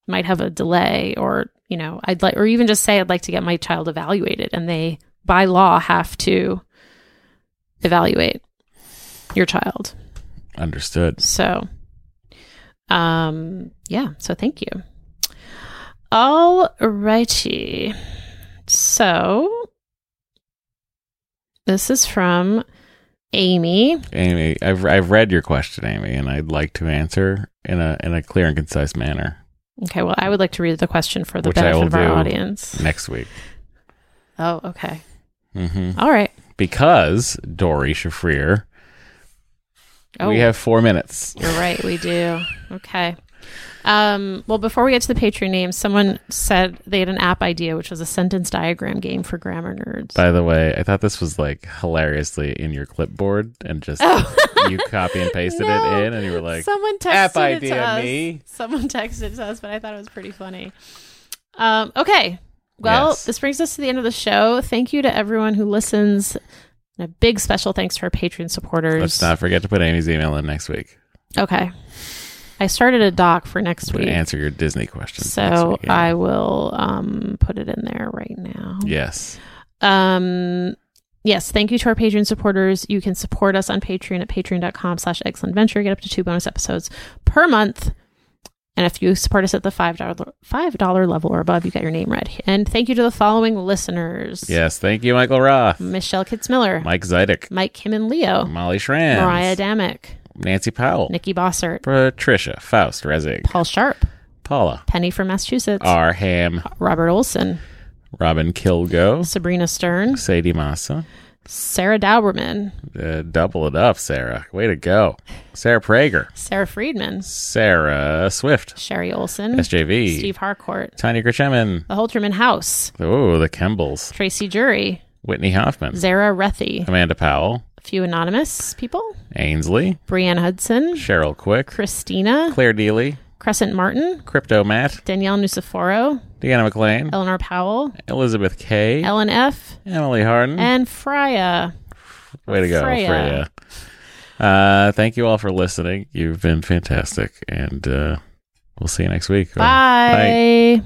S2: might have a delay," or you know, I'd like, or even just say, "I'd like to get my child evaluated," and they by law have to evaluate your child.
S1: Understood.
S2: So, um, yeah. So thank you. All righty. So this is from Amy.
S1: Amy, I've I've read your question, Amy, and I'd like to answer in a in a clear and concise manner
S2: Okay, well, I would like to read the question for the
S1: Which I
S2: benefit
S1: will
S2: of our
S1: do.
S2: audience.
S1: next week.
S2: Oh, okay.
S1: Mm-hmm.
S2: All right.
S1: Because Doree Shafrir,
S2: Oh,
S1: we have four minutes.
S2: you're right. We do. Okay. Um, well, before we get to the Patreon names, someone said they had an app idea, which was a sentence diagram game for grammar nerds.
S1: By the way, I thought this was like hilariously in your clipboard and just (laughs) you copy and pasted
S2: Oh. No.
S1: it in, and you were like,
S2: someone texted
S1: app idea,
S2: us.
S1: me.
S2: Someone (laughs) texted it to us, but I thought it was pretty funny. Um, okay. Well,
S1: Yes.
S2: this brings us to the end of the show. Thank you to everyone who listens. And a big special thanks to our Patreon supporters.
S1: let's not forget to put Amy's email in next week.
S2: Okay. I started a doc for next week.
S1: to answer your Disney questions.
S2: So
S1: week, yeah.
S2: I will um, put it in there right now.
S1: yes,
S2: Um, yes, thank you to our Patreon supporters. You can support us on Patreon at patreon.com slash excellent venture. Get up to two bonus episodes per month. And if you support us at the $5, $5 level or above, you get your name read. And thank you to the following listeners.
S1: yes. Thank you, Michael Roth,
S2: Michelle Kitzmiller,
S1: Mike Zidek,
S2: Mike Kim and Leo,
S1: Molly Schramm,
S2: Mariah Damick,
S1: Nancy Powell,
S2: Nikki Bossert,
S1: Patricia Faust Rezig,
S2: Paul Sharp,
S1: Paula.
S2: Penny from Massachusetts,
S1: R. Ham,
S2: Robert Olson,
S1: Robin Kilgo,
S2: Sabrina Stern,
S1: Sadie Massa.
S2: Sarah Dauberman,
S1: Uh, double it up, Sarah. Way to go. Sarah Prager,
S2: Sarah Friedman,
S1: Sarah Swift,
S2: Sherry Olson,
S1: SJV,
S2: Steve Harcourt,
S1: Tanya Grishemin.
S2: The Holterman House,
S1: Oh, the Kembles.
S2: Tracy Jury,
S1: Whitney Hoffman,
S2: Zara Rethy,
S1: Amanda Powell,
S2: a few anonymous people,
S1: Ainsley,
S2: Brianne Hudson,
S1: Cheryl Quick,
S2: Christina,
S1: Claire Deely,
S2: Crescent Martin,
S1: Crypto Matt,
S2: Danielle Nuciforo,
S1: Deanna McLean,
S2: Eleanor Powell,
S1: Elizabeth K,
S2: Ellen F.,
S1: Emily Harden.
S2: and Freya.
S1: Way to go,
S2: Freya.
S1: Freya. Uh, thank you all for listening. You've been fantastic, and uh, we'll see you next week.
S2: Bye.